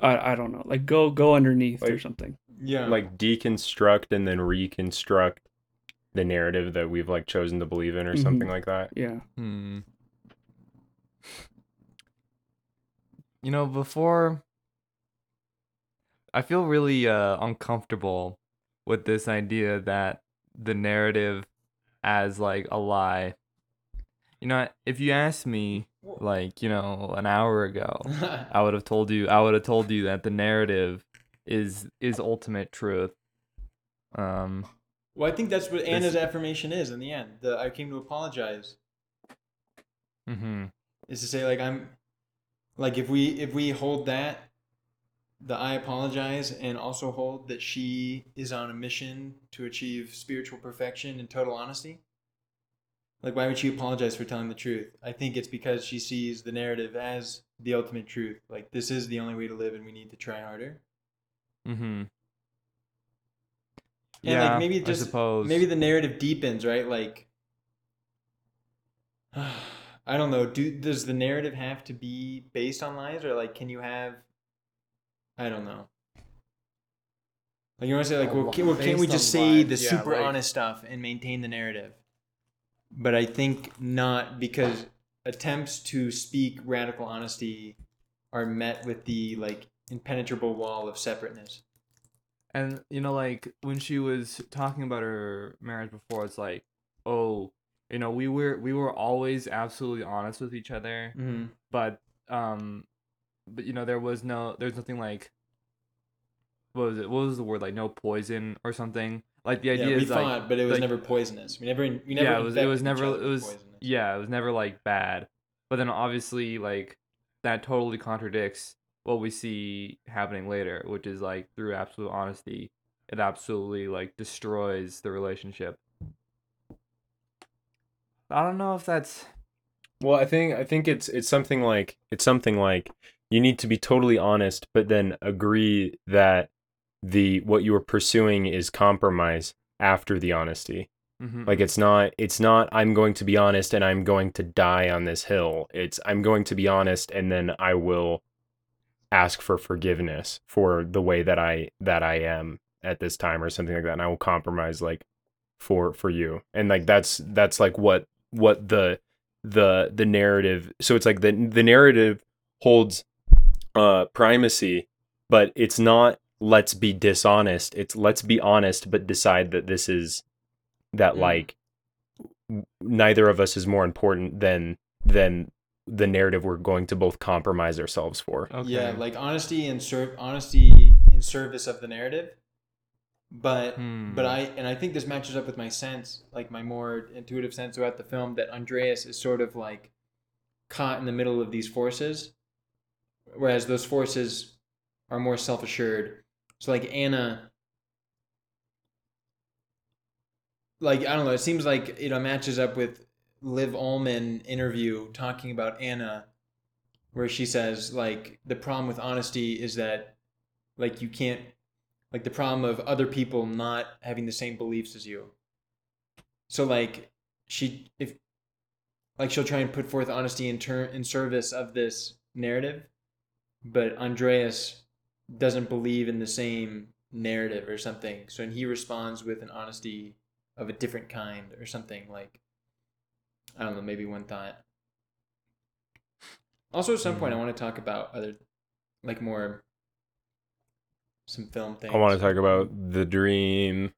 I I don't know, like go go underneath or something. Yeah. like deconstruct and then reconstruct the narrative that we've like chosen to believe in or Mhm. something like that. Yeah. Hmm. You know, before I feel really uh, uncomfortable with this idea that the narrative as like a lie. You know, if you asked me like, you know, an hour ago, I would have told you I would have told you that the narrative is is ultimate truth. Um well, I think that's what Anna's This- affirmation is in the end. The I came to apologize mhm. is to say like I'm like if we if we hold that the I apologize and also hold that she is on a mission to achieve spiritual perfection and total honesty. Like why would she apologize for telling the truth? I think it's because she sees the narrative as the ultimate truth. Like this is the only way to live and we need to try harder. Mm hmm. And Yeah, like maybe it I just suppose. maybe the narrative deepens, right? Like I don't know. Do does the narrative have to be based on lies, or like can you have? I don't know. Like you want to say like, well, can, well, can't we just say lies, the yeah, super like- honest stuff and maintain the narrative? But I think not because attempts to speak radical honesty are met with the like impenetrable wall of separateness. And you know, like when she was talking about her marriage before, it's like, oh, you know, we were we were always absolutely honest with each other, Mm-hmm. but um, but you know, there was no, there's nothing like, what was it? What was the word? Like no poison or something. Like the idea yeah, we is thought, like, but it was like- never poisonous. We never, we never. yeah, it was it was never it was poisonous. yeah, it was never like bad. But then obviously like that totally contradicts what we see happening later, which is like through absolute honesty, it absolutely like destroys the relationship. I don't know if that's Well, I think I think it's it's something like it's something like you need to be totally honest, but then agree that the what you are pursuing is compromise after the honesty. mhm. Like it's not it's not I'm going to be honest and I'm going to die on this hill. It's I'm going to be honest and then I will ask for forgiveness for the way that I that I am at this time or something like that and I will compromise like for for you. And like that's that's like what what the the the narrative so it's like the the narrative holds uh primacy but it's not let's be dishonest it's let's be honest but decide that this is that Mm. like neither of us is more important than than the narrative we're going to both compromise ourselves for okay. Yeah, like honesty and serve honesty in service of the narrative. But Hmm. but I and I think this matches up with my sense, like my more intuitive sense throughout the film that Andreas is sort of like caught in the middle of these forces, whereas those forces are more self assured. So like Anna like I don't know, it seems like you uh, know matches up with Liv Ullmann interview talking about Anna where she says like the problem with honesty is that like you can't like the problem of other people not having the same beliefs as you. So like she if like she'll try and put forth honesty in turn in service of this narrative, but Andreas doesn't believe in the same narrative or something. So and he responds with an honesty of a different kind or something like I don't know, maybe one thought. Also, at some point, I want to talk about other, like more, some film things. i want to talk about the dream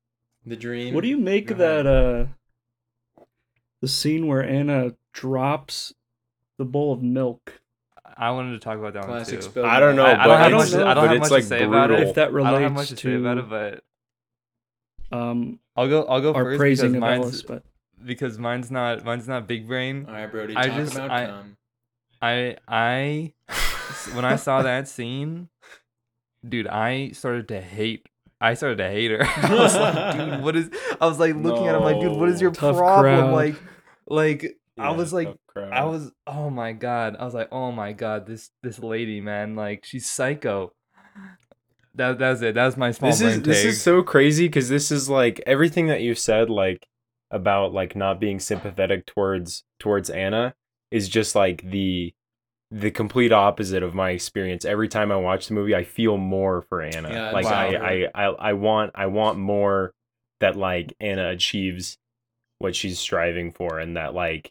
the dream. What do you make of Go that uh the scene where Anna drops the bowl of milk? I wanted to talk about that classic one too. spill? i don't know I, I but don't have I much. don't To, know I don't have much like to say about it. If that I don't have much to, to say about it, but um, I'll go. I'll go are first praising because of mine's Ellis, but because mine's not mine's not big brain. All right, Brody. I just- about I- I I when I saw that scene, dude, I started to hate. I started to hate her. I was like, dude, what is? I was like looking at him like, dude, what is your problem? crowd. Like, like I was like. I was, oh my god, I was like, oh my god, this this lady, man, like she's psycho. That that's it. That was my small this brain is this is so crazy because this is like everything that you said like about like not being sympathetic towards towards Anna is just like the the complete opposite of my experience. Every time I watch the movie, I feel more for Anna. Yeah, like wow. I, I I I want I want more that like Anna achieves what she's striving for and that like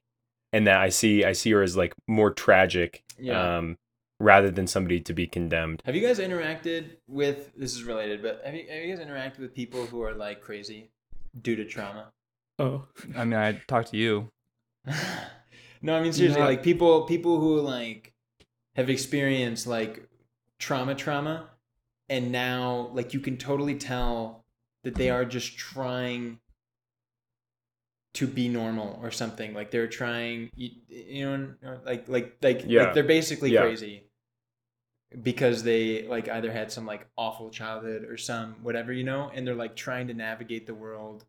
and that I see I see her as like more tragic Yeah. um rather than somebody to be condemned. Have you guys interacted with? This is related, but have you, have you guys interacted with people who are like crazy due to trauma? oh, I mean, I talked to you. no, I mean seriously, Not- like people people who like have experienced like trauma trauma and now like you can totally tell that they are just trying to be normal or something like they're trying you, you know like like like, Yeah. like they're basically Yeah. crazy because they like either had some like awful childhood or some whatever you know and they're like trying to navigate the world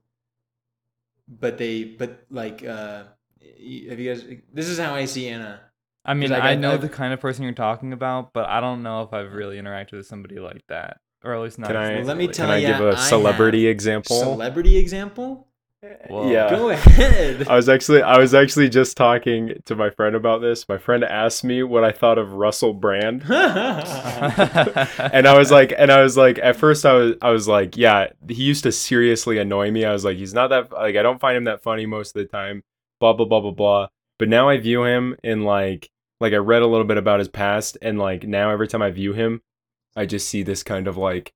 but they but like uh y- have you guys this is how i see anna I mean, like, I I- know I've- the kind of person you're talking about, but I don't know if I've really interacted with somebody like that, or at least not. Can I Well, let me explicitly. tell Can I give a celebrity example? celebrity example Whoa. Yeah. go ahead I was actually I was actually just talking to my friend about this. My friend asked me what I thought of Russell Brand. and I was like and I was like at first I was I was like, yeah, he used to seriously annoy me. I was like, he's not that like I don't find him that funny most of the time. Blah blah blah blah blah. But now I view him in like like I read a little bit about his past and like now every time I view him, I just see this kind of like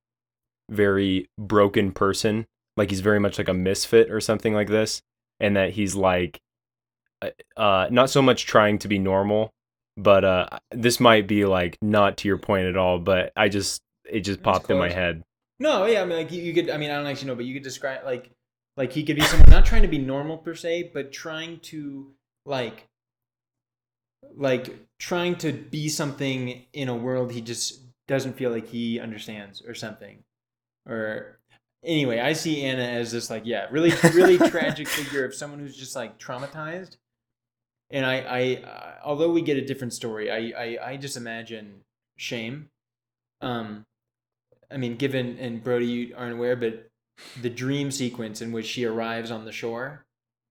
very broken person. Like he's very much like a misfit or something like this. And that he's like uh, uh not so much trying to be normal but uh this might be like not to your point at all but i just it just popped in my head no yeah i mean like you, you could i mean i don't actually know but you could describe like like he could be someone not trying to be normal per se but trying to like like trying to be something in a world he just doesn't feel like he understands or something or anyway i see anna as this like yeah really really tragic figure of someone who's just like traumatized. And i i uh, although we get a different story i i, I just imagine shame. Um i mean given and brody you aren't aware but the dream sequence in which she arrives on the shore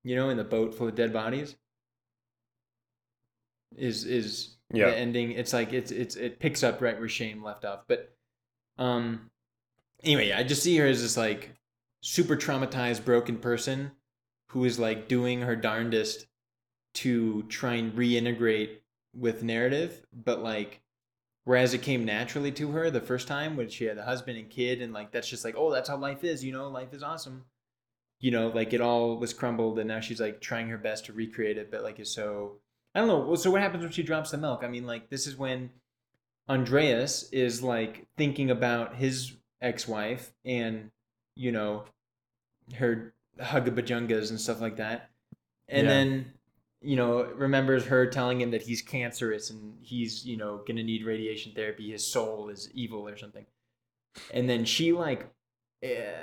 you know in the boat full of dead bodies? Is is Yeah. the ending it's like it's it's it picks up right where shame left off. But um anyway i just see her as this like super traumatized broken person who is like doing her darndest to try and reintegrate with narrative but like whereas it came naturally to her the first time when she had a husband and kid and like that's just like oh that's how life is you know life is awesome. You know like it all was crumbled and now she's like trying her best to recreate it but like it's so i don't know well, so what happens when she drops the milk? I mean like this is when andreas is like thinking about his ex-wife and you know her hugabajungas and stuff like that. And Yeah. then you know remembers her telling him that he's cancerous and he's you know gonna need radiation therapy. His soul is evil or something. And then she like eh,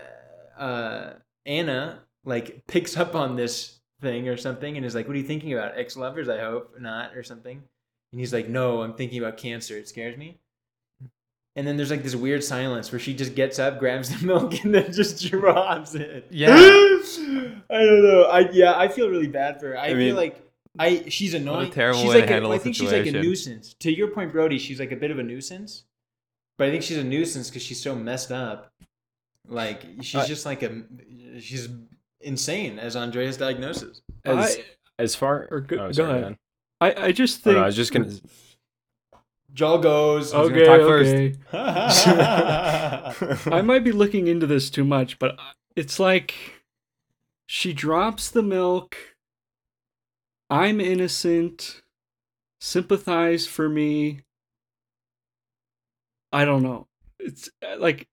uh anna like picks up on this thing or something and is like what are you thinking about? Ex-lovers i hope not or something. And he's like no i'm thinking about cancer. It scares me and then there's like this weird silence where she just gets up grabs the milk and then just drops it Yeah. i don't know i yeah i feel really bad for her i, I feel mean- like I she's annoying. terrible she's way to like a, handle I a think she's like a nuisance. To your point, Brody, she's like a bit of a nuisance. But I think she's a nuisance because she's so messed up. Like she's Uh, just like a she's insane as Andreas' diagnosis. as I, as far or go- oh, go ahead. Dan. I, I just Oh, think. no, i was just gonna Joel goes. was gonna Okay, first. okay. I might be looking into this too much, but it's like she drops the milk. I'm innocent. Sympathize for me. I don't know. It's uh, like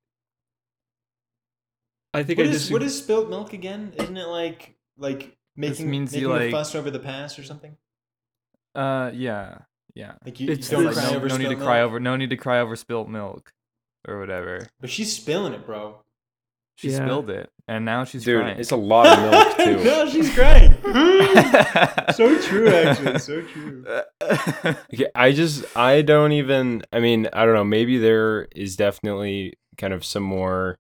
I I think What I is disagree. what is spilt milk again? Isn't it like like making means making you, a like- fuss over the past or something? Uh, yeah, yeah. Like you, you It's don't this- cry no, over no need to spilt cry over. No need to cry over spilt milk, or whatever. But she's spilling it, bro. She Yeah. spilled it, and now she's Dude, crying. it's a lot of milk too. no, she's crying. so true, actually. So true. Okay, I just I don't even I mean, I don't know, maybe there is definitely kind of some more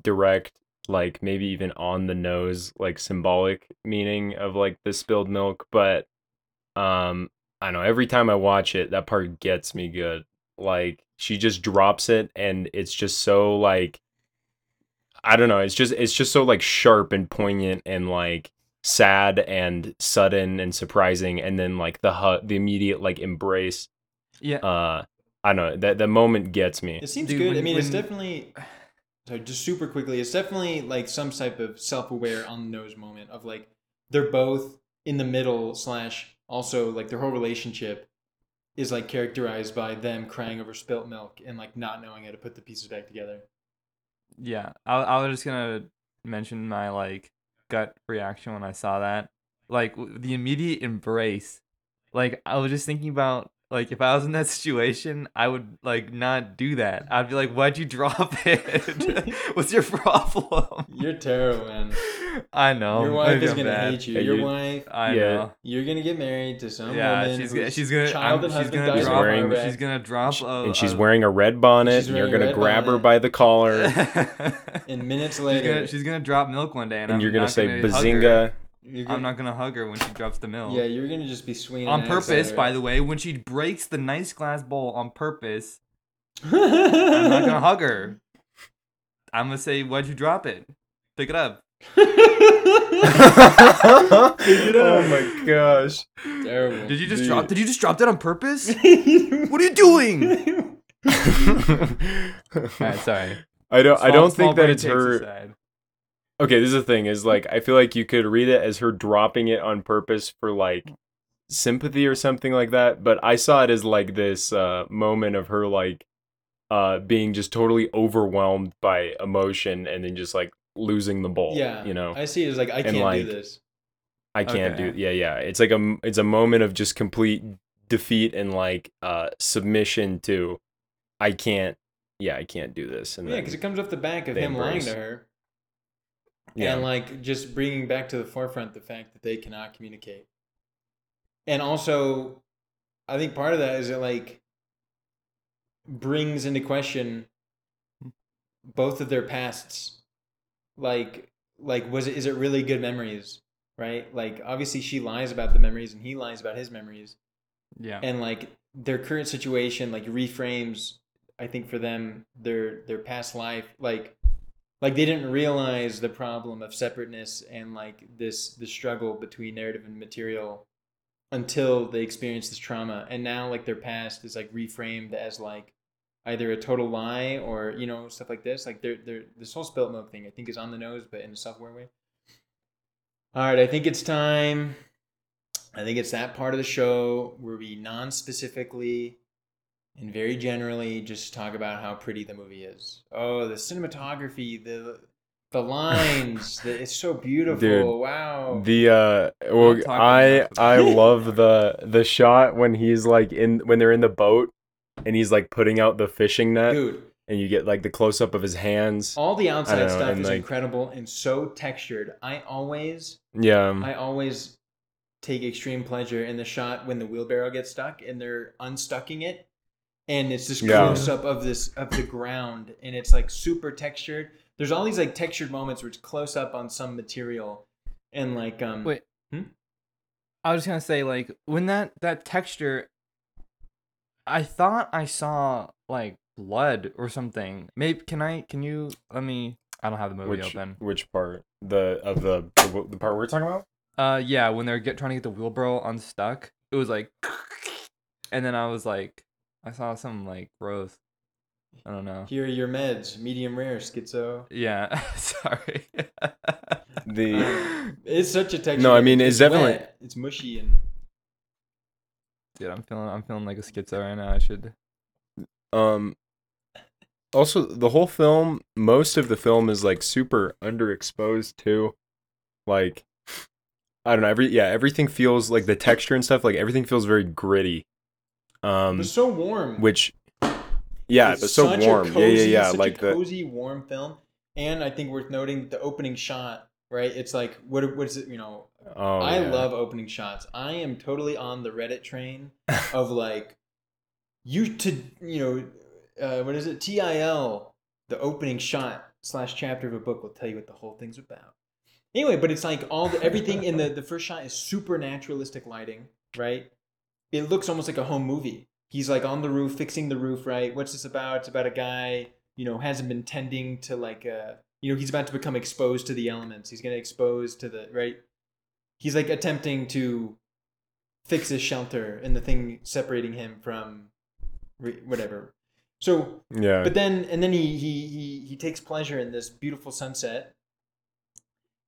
direct like maybe even on the nose like symbolic meaning of like the spilled milk, but um I know, every time I watch it that part gets me good. Like she just drops it and it's just so like I don't know, it's just it's just so like sharp and poignant and like sad and sudden and surprising and then like the hu- the immediate like embrace yeah, uh i don't know that the moment gets me It seems Dude, good. I when- mean, it's definitely. Sorry, just super quickly. It's definitely like some type of self-aware on the nose moment of like they're both in the middle slash also like their whole relationship is like characterized by them crying over spilt milk and like not knowing how to put the pieces back together. yeah. I, I was just gonna mention my like gut reaction when I saw that. Like the immediate embrace. Like I was just thinking about like if I was in that situation, I would like not do that. I'd be like, "Why'd you drop it? What's your problem?" You're terrible, man. I know. Your wife maybe is I'm gonna bad. hate you. Yeah, Your you- wife. I Yeah. know. You're gonna get married to some Yeah, woman. she's gonna she's gonna child I'm- and she's husband gonna died in a drop wearing- she's gonna drop a, and she's a- wearing a red bonnet She's and you're gonna red grab her by the collar And minutes she's later, gonna, she's gonna drop milk one day, and, and I'm you're gonna not say hug her. bazinga you're gonna, I'm not gonna hug her when she drops the milk. Yeah, you're gonna just be swinging on an axe at purpose, by the way. When she breaks the nice glass bowl on purpose, I'm I'm not gonna hug her. I'm gonna say, "Why'd you drop it? Pick it up." oh my gosh Terrible. Did you just Dude. drop? Did you just drop that on purpose? what are you doing? Alright, sorry. I don't I don't think that it's her aside. Okay this is the thing is like i feel like you could read it as her dropping it on purpose for like sympathy or something like that but i saw it as like this uh moment of her like uh being just totally overwhelmed by emotion and then just like losing the bowl yeah, you know I see it as like I can't like- do this. i can't Okay. do yeah yeah it's like a it's a moment of just complete defeat and like uh submission to i can't yeah i can't do this and Yeah, because it comes off the back of him lying embrace. to her, yeah and like just bringing back to the forefront the fact that they cannot communicate. And also, I think part of that is it like brings into question both of their pasts. Like, like was it is it really good memories, right? Like, obviously she lies about the memories and he lies about his memories. Yeah. and like their current situation like reframes i think for them their their past life like like they didn't realize the problem of separateness and like this the struggle between narrative and material until they experienced this trauma. And now like their past is like reframed as like either a total lie or you know stuff like this. Like they're, they're this whole spilt milk thing i think is on the nose but in a software way. All right i think it's time. I think it's that part of the show where we non specifically and very generally just talk about how pretty the movie is. Oh, the cinematography, the the lines, the, it's so beautiful. Dude, wow. The uh well I I love the the shot when he's like in when they're in the boat and he's like putting out the fishing net Dude, and you get like the close up of his hands. all the outside know, stuff is like- incredible and so textured. I always Yeah. I always take extreme pleasure in the shot when the wheelbarrow gets stuck and they're unstucking it and it's this Yeah. close up of this of the ground and it's like super textured there's all these like textured moments where it's close up on some material and like um Wait. Hmm? I was just gonna say, like, when that that texture, I thought I saw like blood or something. Maybe can I? Can you let me? I don't have the movie which open. which part? The of the the, the part we're talking about? Uh, yeah, when they're get trying to get the wheelbarrow unstuck, it was like, and then I was like, I saw something like growth. I don't know. here are your meds medium rare schizo Yeah, sorry. The it's such a texture No, I mean, it's definitely- wet, it's mushy and Dude, I'm feeling I'm feeling like a schizo right now. I should. um also the whole film, most of the film is like super underexposed too. Like I don't know, every yeah, everything feels like the texture and stuff, like everything feels very gritty. Um It's so warm. which yeah, It's so warm. yeah, yeah, yeah. such Like a the cozy, warm film. And I think worth noting the opening shot, right? It's like what what is it? You know, oh, I yeah. love opening shots. I am totally on the Reddit train of like you to you know uh, what is it? TIL. The opening shot slash chapter of a book will tell you what the whole thing's about. Anyway, but it's like all the everything in the the first shot is super naturalistic lighting, right? It looks almost like a home movie. He's like on the roof fixing the roof, right? What's this about? It's about a guy, you know, hasn't been tending to like uh you know, he's about to become exposed to the elements. He's gonna expose to the right. He's like attempting to fix his shelter and the thing separating him from re- whatever. So yeah. but then and then he he he he takes pleasure in this beautiful sunset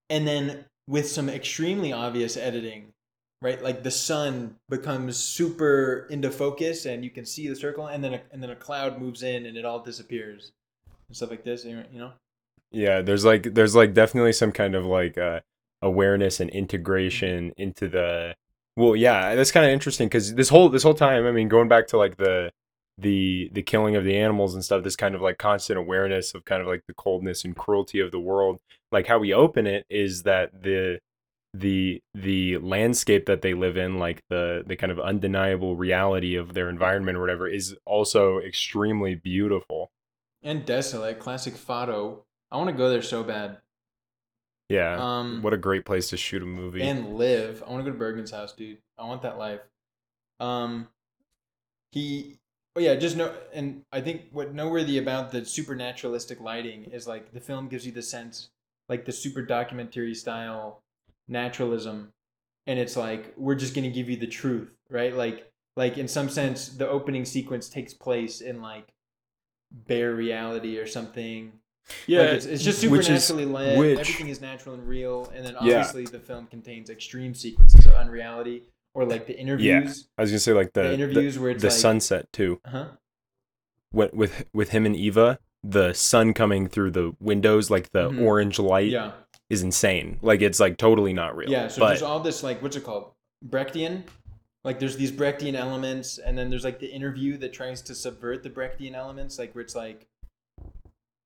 and then with some extremely obvious editing right like the sun becomes super into focus and you can see the circle and then a, and then a cloud moves in and it all disappears and stuff like this you know Yeah, there's like there's like definitely some kind of like uh awareness and integration into the well, yeah, that's kind of interesting cuz this whole this whole time, I mean, going back to like the the the killing of the animals and stuff, this kind of like constant awareness of kind of like the coldness and cruelty of the world. Like how we open it is that the the the landscape that they live in like the the kind of undeniable reality of their environment or whatever is also extremely beautiful and desolate classic Fårö I want to go there so bad yeah um what a great place to shoot a movie and live. I want to go to Bergman's house, dude. I want that life. Um, he, oh yeah, just know and I think what noteworthy about the supernaturalistic lighting is like the film gives you the sense, like the super documentary style naturalism, and it's like we're just gonna give you the truth, right? Like, like in some sense, the opening sequence takes place in like bare reality or something. yeah Like, it's, it's just supernaturally lit. which- Everything is natural and real, and then Yeah. obviously the film contains extreme sequences of unreality, or like the interviews. yeah. I was gonna say like the The, the, interviews where it's the like, sunset too. huh? With with with him and Eva, the sun coming through the windows, like the Mhm. orange light, Yeah, is insane. Like it's like totally not real. yeah. So but there's all this like what's it called, Brechtian. Like there's these Brechtian elements, and then there's like the interview that tries to subvert the Brechtian elements, like where it's like,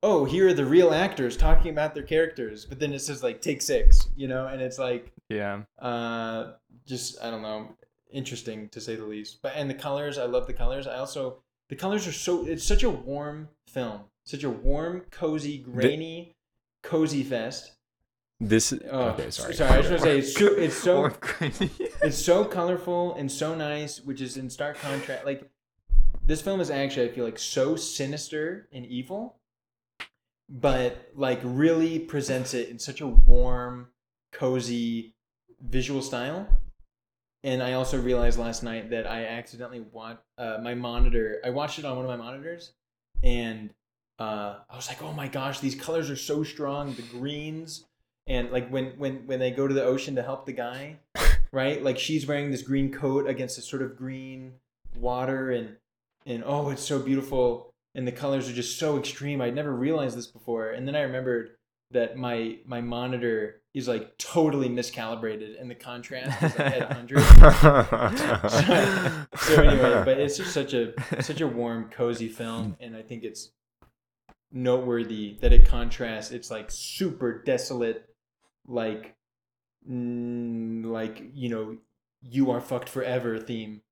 oh, here are the real actors talking about their characters, but then it says like take six, you know, and it's like Yeah. uh just i don't know interesting to say the least but and the colors i love the colors i also the colors are so it's such a warm film such a warm cozy grainy cozy fest this oh, okay, sorry. sorry i just want to say it's so, it's so it's so colorful and so nice which is in stark contrast like this film is actually i feel like so sinister and evil but like really presents it in such a warm cozy visual style and i also realized last night that i accidentally want uh, my monitor i watched it on one of my monitors and uh, i was like oh my gosh these colors are so strong the greens and like when when when they go to the ocean to help the guy right? Like she's wearing this green coat against a sort of green water and and oh it's so beautiful. And the colors are just so extreme. I'd never realized this before. And then i remembered that my my monitor is like totally miscalibrated and the contrast is like at 100 so anyway but it's just such a such a warm cozy film. And i think it's noteworthy that it contrasts. It's like super desolate like mm, like you know you are fucked forever theme.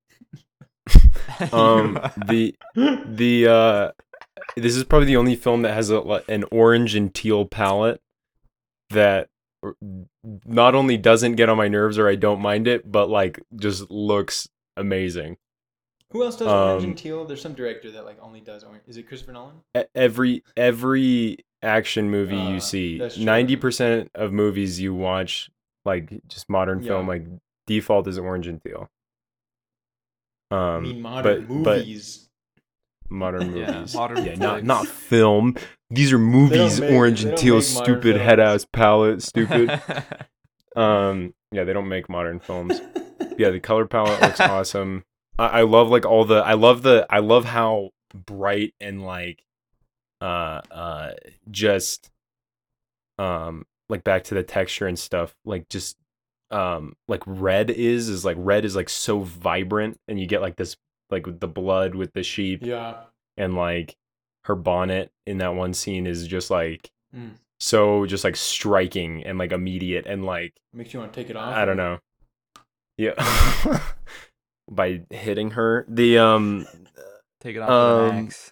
Um the the uh this is probably the only film that has a an orange and teal palette that not only doesn't get on my nerves or I don't mind it, but like just looks amazing. who else does orange Um, and teal? There's some director that like only does orange is it christopher nolan? Every every action movie Uh, you see, ninety percent of movies you watch, like just modern Yeah. film, like default is orange and teal. Um, i mean modern but- but- movies modern Yeah, movies. modern yeah, not not film. These are movies. make- orange and teal, stupid head ass palette, stupid. um, yeah, they don't make modern films. Yeah, the color palette looks awesome. I, I love like all the. I love the. I love how bright and like uh uh just um like back to the texture and stuff like just um like red is is like red is like so vibrant and you get like this like with the blood with the sheep Yeah. and like her bonnet in that one scene is just like Mm. so just like striking and like immediate and like Makes you want to take it off. I don't know. Yeah. By hitting her. The um Take it off with an Um, axe.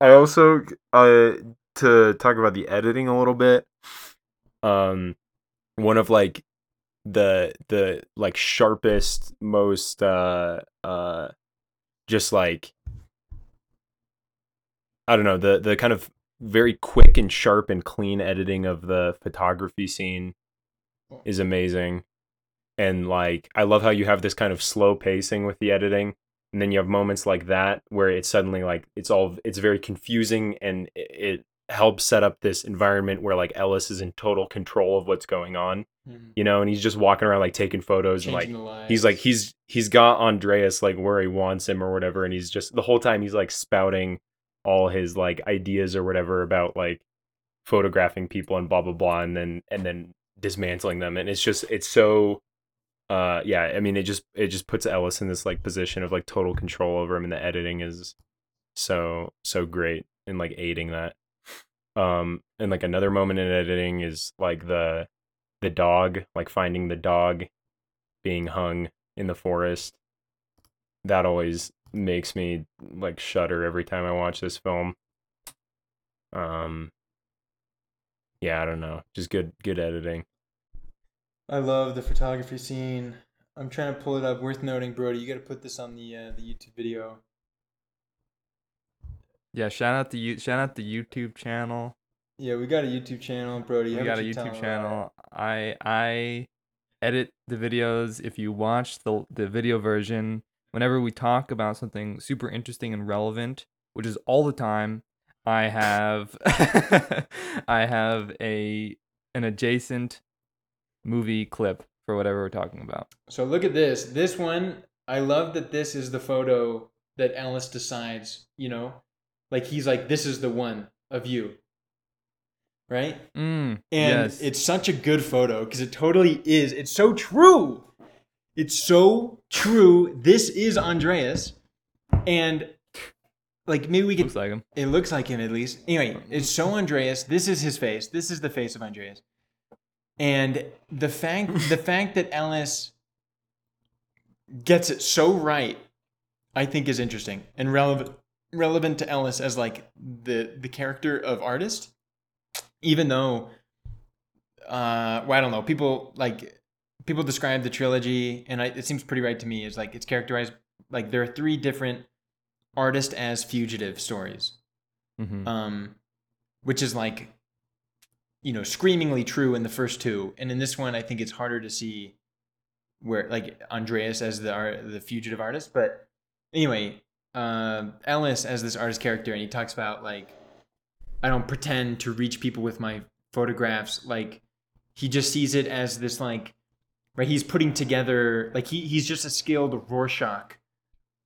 I also uh to talk about the editing a little bit. Um one of like the the like sharpest most uh uh just like I don't know, the the kind of very quick and sharp and clean editing of the photography scene is amazing. And like I love how you have this kind of slow pacing with the editing and then you have moments like that where it's suddenly like it's all it's very confusing and it, it helps set up this environment where like Ellis is in total control of what's going on, Mhm. you know, and he's just walking around like taking photos and like Changing the lives. he's like he's he's got Andreas like where he wants him or whatever and he's just the whole time he's like spouting all his like ideas or whatever about like photographing people and blah blah blah and then and then dismantling them and it's just it's so uh yeah i mean it just it just puts ellis in this like position of like total control over him and the editing is so so great in like aiding that. Um and like another moment in editing is like the the dog like finding the dog being hung in the forest. That always makes me like shudder every time i watch this film. Um yeah i don't know just good good editing I love the photography scene. I'm trying to pull it up. Worth noting, Brody, you got to put this on the uh, the YouTube video. Yeah, shout out the you shout out the YouTube channel. Yeah, we got a YouTube channel, Brody. We got a YouTube channel. I I edit the videos. If you watch the the video version, whenever we talk about something super interesting and relevant, which is all the time, I have I have a an adjacent movie clip for whatever we're talking about. So look at this. This one, I love that this is the photo that Ellis decides, you know? Like he's like, this is the one of you. Right? Mm, And yes. it's such a good photo because it totally is. It's so true. It's so true. This is Andreas. And like maybe we could looks like him. it looks like him at least. Anyway, it's so Andreas. This is his face. This is the face of Andreas. And the fact the fact that Ellis gets it so right, I think is interesting and relevant relevant to Ellis as like the the character of artist. Even though uh well, I don't know, people like people describe the trilogy and I, it seems pretty right to me is like it's characterized like there are three different artist as fugitive stories hmm um, which is like, you know, screamingly true in the first two, and in this one, I think it's harder to see where like Andreas as the art, the fugitive artist. But anyway, um Ellis as this artist character, and he talks about like, I don't pretend to reach people with my photographs. Like, he just sees it as this like, right? He's putting together like he he's just a skilled Rorschach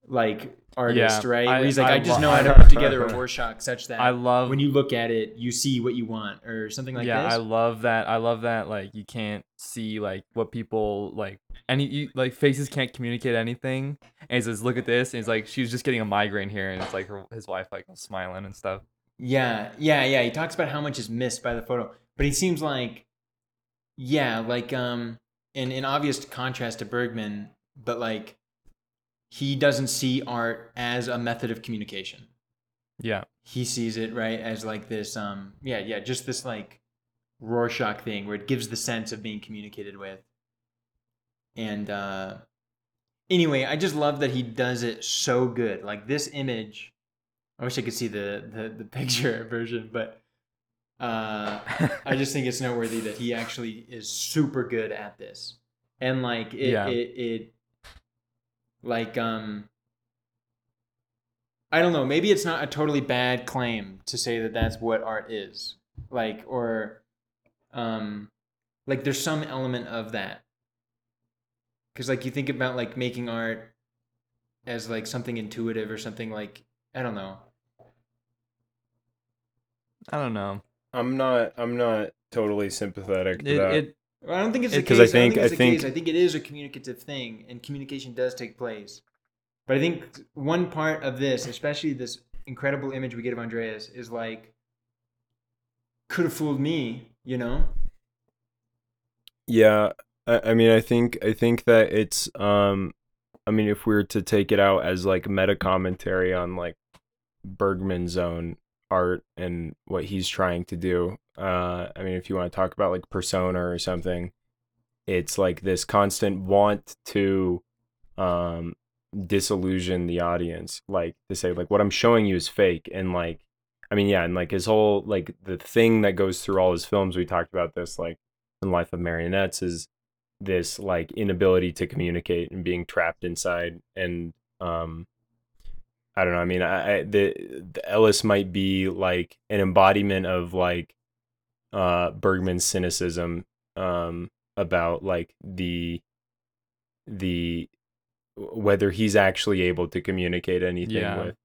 like artist, Yeah, right? I- Where he's like, I, I just lo- know how to put together a Rorschach such that I love when you look at it, you see what you want, or something like yeah, this. I love that. I love that. Like you can't see like what people like. Any you, like faces can't communicate anything. And he says, "Look at this." And he's like, "She was just getting a migraine here," and it's like her, his wife like smiling and stuff. yeah, yeah, yeah. He talks about how much is missed by the photo, but he seems like, yeah, like um, in in obvious contrast to Bergman, but like, he doesn't see art as a method of communication. Yeah, He sees it right as like this um, yeah, yeah, just this like Rorschach thing where it gives the sense of being communicated with. And uh, anyway, I just love that he does it so good. Like this image, I wish I could see the the, the picture version, but uh, I just think it's noteworthy that he actually is super good at this, and like it Yeah. it, it like um. I don't know. Maybe it's not a totally bad claim to say that that's what art is. Like, or, um, like there's some element of that. Because like you think about like making art as like something intuitive or something like I don't know. I don't know. I'm not. I'm not totally sympathetic to It, that. it Well, I don't think it's the It- case. 'Cause I I, think- don't think it's I case. think- I think it is a communicative thing, and communication does take place. But I think one part of this, especially this incredible image we get of Andreas, is like could have fooled me, you know? Yeah, I, I mean, I think I think that it's um, I mean, if we were to take it out as like meta commentary on like Bergman's own art and what he's trying to do, uh, I mean, if you want to talk about like persona or something, it's like this constant want to um disillusion the audience, like to say like what I'm showing you is fake, and like, I mean, yeah, and like his whole like the thing that goes through all his films, we talked about this like in Life of Marionettes is this like inability to communicate and being trapped inside and um I don't know I mean I, I the, the Ellis might be like an embodiment of like uh Bergman's cynicism um about like the the whether he's actually able to communicate anything Yeah. with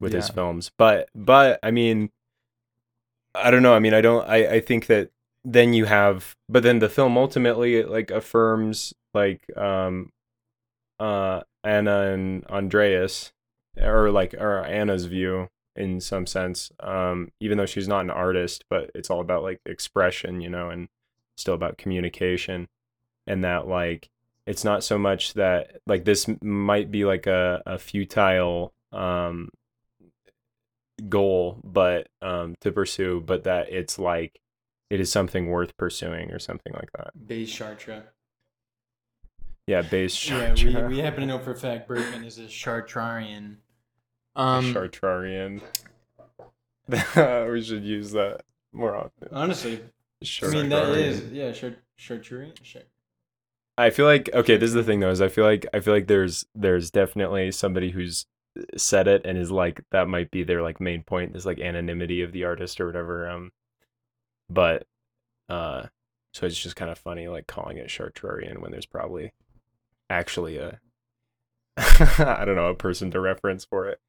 with his films but but I mean I don't know I mean I don't I I think that then you have but then the film ultimately like affirms like um uh Anna and Andreas or like or Anna's view in some sense um even though she's not an artist but it's all about like expression you know and still about communication and that like it's not so much that like this might be like a, a futile um goal but um to pursue but that it's like it is something worth pursuing or something like that Base Chartres. yeah base Yeah, we, we happen to know for a fact Bergman is a Chartrarian. Um, Chartrarian. we should use that more often. honestly, I mean that Chartrarian. is yeah, Chart Charturian. Chart- I feel like okay. This is the thing though. Is I feel like I feel like there's there's definitely somebody who's said it and is like that might be their like main point. This like anonymity of the artist or whatever. Um, but uh, so it's just kind of funny like calling it Chartrarian when there's probably actually a I don't know a person to reference for it.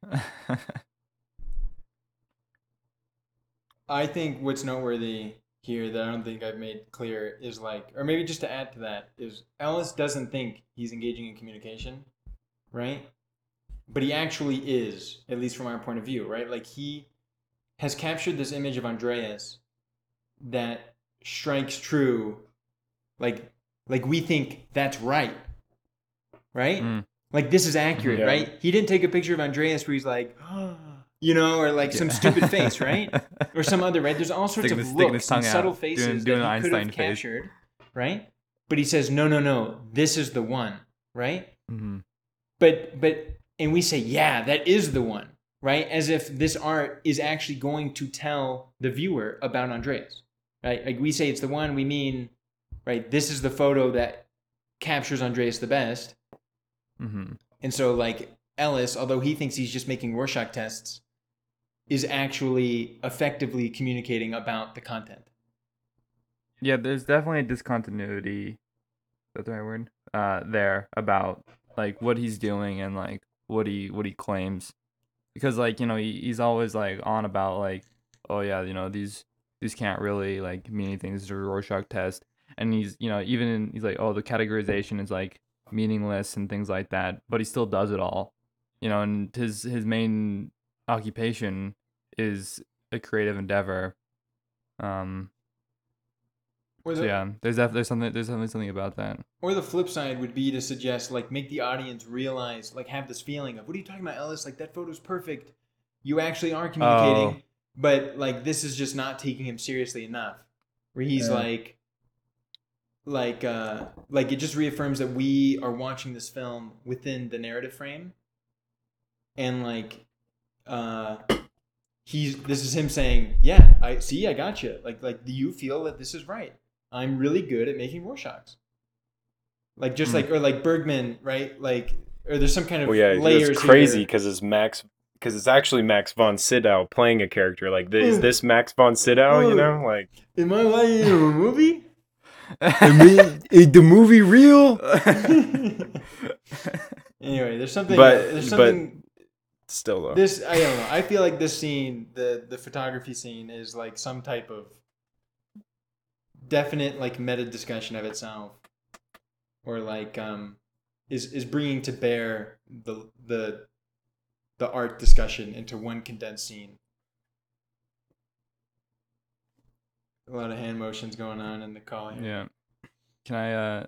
I think what's noteworthy here that I don't think I've made clear is like, or maybe just to add to that, is Ellis doesn't think he's engaging in communication, right? But he actually is, at least from our point of view, right? Like he has captured this image of Andreas that strikes true, like like we think that's right, right? Mm. Like this is accurate, Yeah. right? He didn't take a picture of Andreas where he's like, you know, or like some stupid face, right? or some other right. There's all sorts of looks and out, subtle doing- faces doing that an he could have Einstein face. captured, right? But he says, no, no, no, this is the one, right? Mhm. But but and we say, yeah, that is the one, right? As if this art is actually going to tell the viewer about Andreas, right? Like we say it's the one, we mean, right? This is the photo that captures Andreas the best, Mhm. and so like Ellis, although he thinks he's just making Rorschach tests, is actually effectively communicating about the content. Yeah, there's definitely a discontinuity. Is that the right word? Uh, there about like what he's doing and like what he what he claims, because like you know he, he's always like on about like oh yeah you know these these can't really like mean anything. This is a Rorschach test, and he's you know even in, he's like oh the categorization is like meaningless and things like that, but he still does it all, you know, and his his main occupation is a creative endeavor. Um, Or so yeah, there's def- there's something there's definitely something about that. or the flip side would be to suggest like make the audience realize like have this feeling of what are you talking about Ellis like that photo's perfect you actually are communicating but like this is just not taking him seriously enough where he's Yeah. like like uh like it just reaffirms that we are watching this film within the narrative frame and like uh he's this is him saying yeah i see i got you like like do you feel that this is right i'm really good at making rorschachs like just Hmm. like or like bergman right like or there's some kind of Well, yeah, layers it's crazy because it's Max because it's actually Max von Sydow playing a character. Like, is Mm. this Max von Sydow? You Mm. know, like am i watching a movie is the movie real? anyway there's something But- there's but- something Still though. This I don't know. I feel like this scene, the the photography scene, is like some type of definite like meta discussion of itself, or like um, is is bringing to bear the the the art discussion into one condensed scene. A lot of hand motions going on in the call here. Yeah. Can I? uh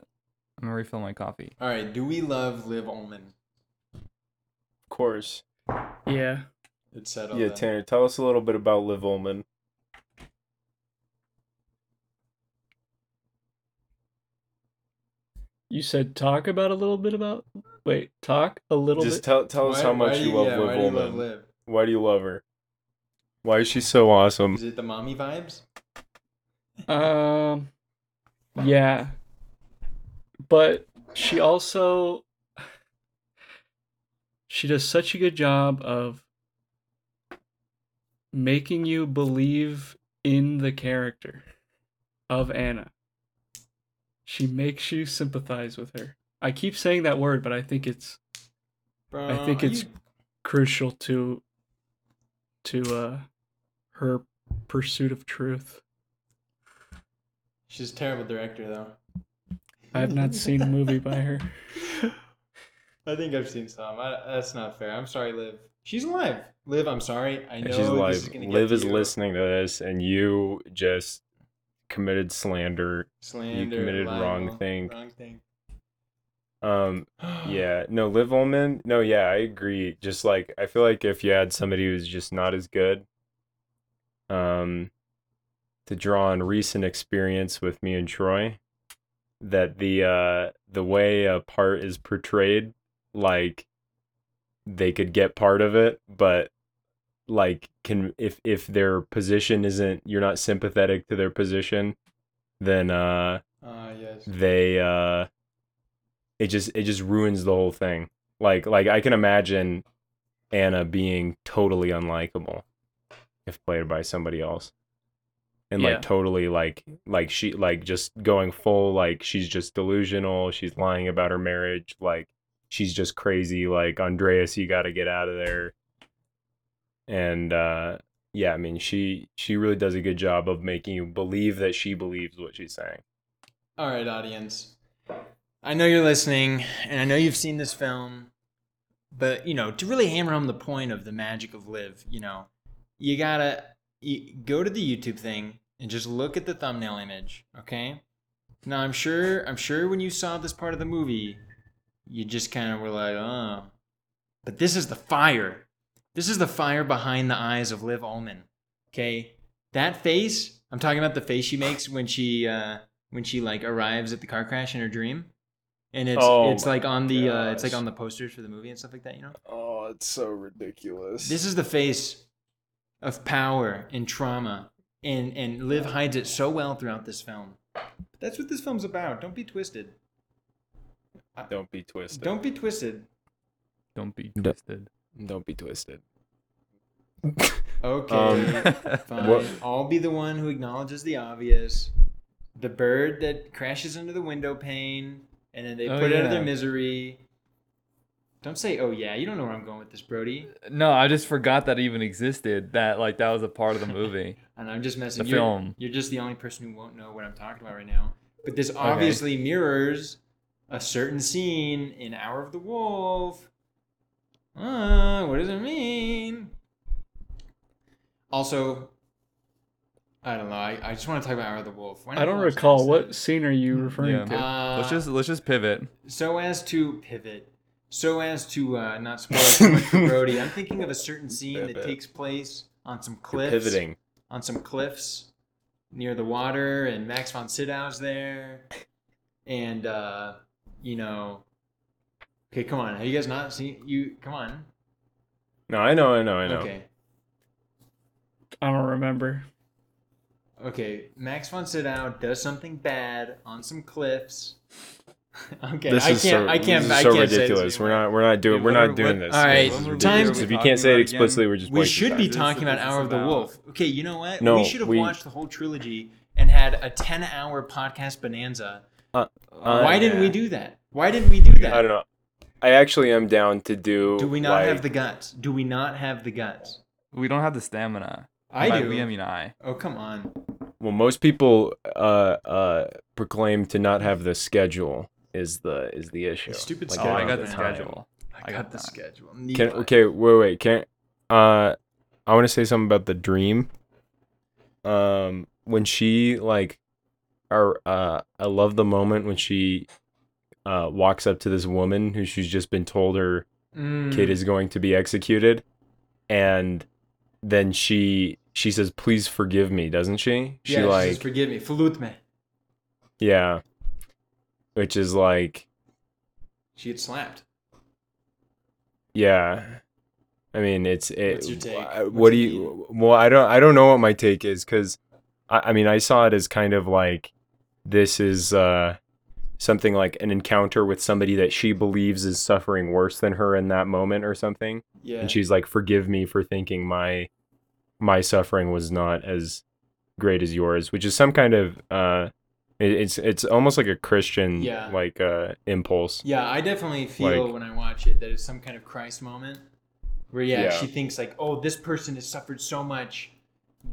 I'm gonna refill my coffee. All right. Do we love Liv Ullmann? of course. Yeah. It's settled. Yeah, then. Tanner, tell us a little bit about Liv Ullmann. You said talk about a little bit about. Wait, talk a little Just bit. tell tell us Why- how much do you love yeah, Liv why do you love Liv? Why do you love her? Why is she so awesome? Is it the mommy vibes? Um, yeah, but she also she does such a good job of making you believe in the character of Anna. She makes you sympathize with her. I keep saying that word, but I think it's Bro, I think it's you- crucial to to uh her pursuit of truth. She's a terrible director, though. I have not seen a movie by her. I think I've seen some. I, that's not fair. I'm sorry, Liv. She's alive. Liv, I'm sorry. I know And she's this alive. is gonna get Liv to is you. listening to this, and you just committed slander. Slander, You committed wrong thing. Wrong thing. Um, yeah, no, Liv Ullmann. No, yeah, I agree. Just like I feel like if you had somebody who's just not as good, um, to draw on recent experience with me and Troy, that the uh the way a part is portrayed, like they could get part of it, but like can if if their position isn't you're not sympathetic to their position, then uh Ah, yes. they uh it just it just ruins the whole thing like like i can imagine anna being totally unlikable if played by somebody else and Yeah. like totally like like she like just going full like she's just delusional she's lying about her marriage like she's just crazy like andreas you got to get out of there and uh yeah i mean she she really does a good job of making you believe that she believes what she's saying All right, audience. I know you're listening, and I know you've seen this film, but you know, to really hammer home the point of the magic of Liv, you know, you gotta you go to the YouTube thing and just look at the thumbnail image, okay? Now, I'm sure, I'm sure when you saw this part of the movie, you just kind of were like, oh, but this is the fire. This is the fire behind the eyes of Liv Ullmann. Okay, that face. I'm talking about the face she makes when she uh, when she like arrives at the car crash in her dream, and it's Oh it's like on the uh, it's like on the posters for the movie and stuff like that. You know, Oh, it's so ridiculous. this is the face of power and trauma, and and Liv hides it so well throughout this film. That's what this film's about. Don't be twisted. Don't be twisted. Don't be twisted. Don't be twisted. don't be twisted. Okay, Um, fine. what- I'll be the one who acknowledges the obvious. The bird that crashes into the window pane, and then they Oh, put it out of their misery. Don't say, "Oh yeah," you don't know where I'm going with this, Brody. No, I just forgot that even existed. That like that was a part of the movie. And I'm just messing. The you're, film. You're just the only person who won't know what I'm talking about right now. But this obviously mirrors a certain scene in Hour of the Wolf. Uh, what does it mean? Also, I don't know. I, I just want to talk about Hour of the Wolf. Why I don't recall what scene are you referring Yeah. to. Uh, let's just let's just pivot. so as to pivot, so as to uh, not spoil too much for Brody. I'm thinking of a certain scene that Pivot. takes place on some You're cliffs. pivoting. on some cliffs near the water, and Max von Sydow's there, and uh, you know, okay, come on, have you guys not seen you? Come on, No, I know, I know, I know. okay, I don't remember. okay. Max von Sydow does something bad on some cliffs. okay, This I is can't, so, I can't, this is I so can't say ridiculous. We're not, we're not doing, Dude, we're what not doing what- this. All right, This time- If you can't say it talking again? explicitly, we're just. We should be talking about Hour of the Wolf. Okay, you know what? No, we should have we- watched the whole trilogy and had a ten-hour podcast bonanza. Uh, Why didn't we do that? Why didn't we do that? I don't know. I actually am down to do. Do we not like, have the guts? Do we not have the guts? We don't have the stamina. I By do. We, I mean I. Oh come on. Well, most people uh uh proclaim to not have the schedule is the is the issue. stupid Like, Oh, I got the the schedule. I, I got, got the that. schedule. Can, okay, wait, wait. Can uh, I want to say something about the dream. Um, when she like, or uh, I love the moment when she uh walks up to this woman who she's just been told her Mm. kid is going to be executed, and then she she says, "Please forgive me," doesn't she? She yeah, like she says, forgive me. Falut me. yeah, which is like She gets slapped. Yeah. I mean, it's it. What's your take? uh, What's What do you? Well, I don't. I don't know what my take is because, I, I mean, I saw it as kind of like this is uh something like an encounter with somebody that she believes is suffering worse than her in that moment or something, Yeah. and she's like, "Forgive me for thinking my my suffering was not as great as yours," which is some kind of uh, it's it's almost like a Christian Yeah. like uh impulse. Yeah, I definitely feel Like- when I watch it that it's some kind of Christ moment where yeah, Yeah. she thinks like, oh, this person has suffered so much,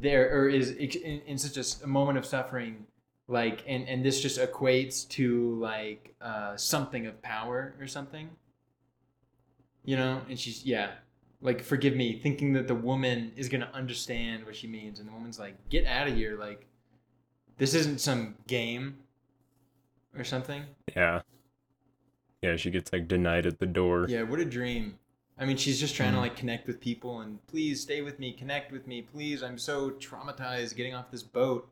there or is in, in such a moment of suffering, like, and and this just equates to like uh, something of power or something. You know, and she's yeah, like forgive me, thinking that the woman is gonna understand what she means, and the woman's like, get out of here, like, this isn't some game or something. Yeah. Yeah, she gets like denied at the door. Yeah, what a dream. I mean, she's just trying to Mhm. like connect with people and please stay with me, connect with me, please. I'm so traumatized getting off this boat.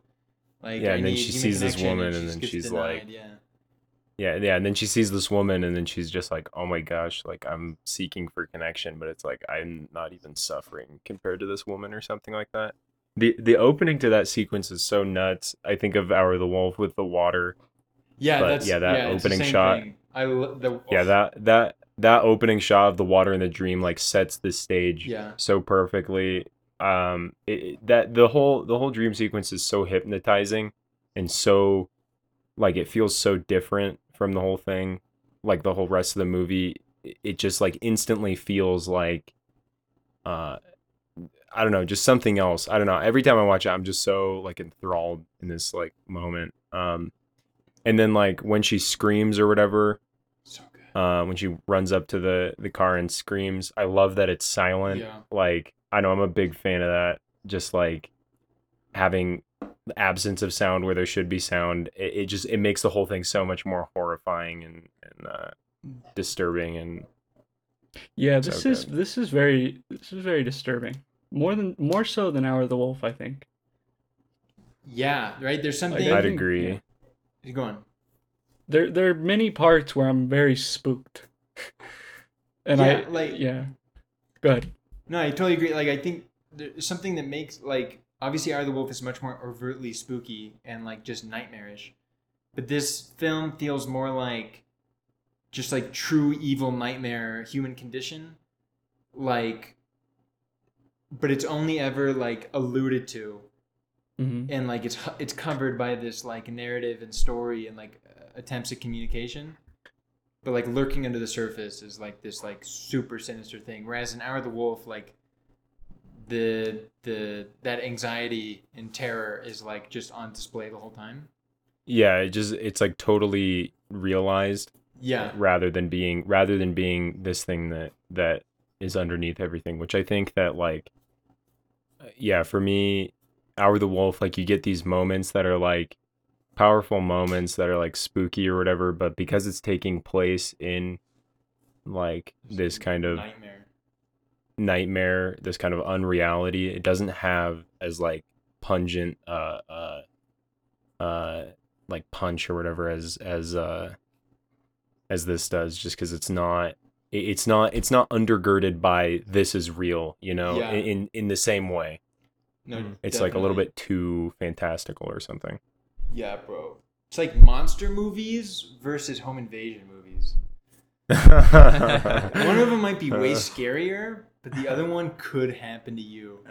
Like, Yeah, I and then she sees this woman, she and then she's denied, like- yeah, Yeah, yeah, and then she sees this woman and then she's just like, "Oh my gosh, like I'm seeking for connection, but it's like I'm not even suffering compared to this woman or something like that." The the opening to that sequence is so nuts. I think of Hour of the Wolf with the water. yeah, But, that's yeah, that the opening shot- thing. I the Yeah, that that that opening shot of the water in the dream like sets the stage yeah, so perfectly. Um, it, that the whole the whole dream sequence is so hypnotizing and so like it feels so different from the whole thing. Like the whole rest of the movie, it just like instantly feels like, uh, I don't know, just something else. I don't know. Every time I watch it, I'm just so like enthralled in this like moment. Um, and then like when she screams or whatever, so good. uh, when she runs up to the the car and screams. I love that it's silent. Yeah. Like I know I'm a big fan of that. Just like having the absence of sound where there should be sound. It, it just it makes the whole thing so much more horrifying and and uh, disturbing and Yeah, So this is this is very this is very disturbing. More than more so than Hour of the Wolf, I think. Yeah, right. There's something. I I'd think- agree. yeah. Go on. There there are many parts where I'm very spooked. and Yeah, I like- yeah. Go ahead. No, I totally agree. Like, I think there's something that makes like obviously, Eye of the Wolf is much more overtly spooky and like just nightmarish, but this film feels more like just like true evil nightmare human condition, like. But it's only ever like alluded to, hmm and like it's it's covered by this like narrative and story and like uh, attempts at communication. But like lurking under the surface is like this like super sinister thing. Whereas in hour of the wolf like the the that anxiety and terror is like just on display the whole time. Yeah, it just it's like totally realized yeah. rather than being rather than being this thing that that is underneath everything which i think that like uh, yeah for me hour the wolf like you get these moments that are like powerful moments that are like spooky or whatever but because it's taking place in like this kind of nightmare. nightmare this kind of unreality it doesn't have as like pungent uh uh uh like punch or whatever as as uh as this does just because it's not it's not it's not undergirded by this is real you know Yeah. in in, in the same way no Mm. it's like a little bit too fantastical or something yeah bro it's like monster movies versus home invasion movies one of them might be way Uh. scarier but the other one could happen to you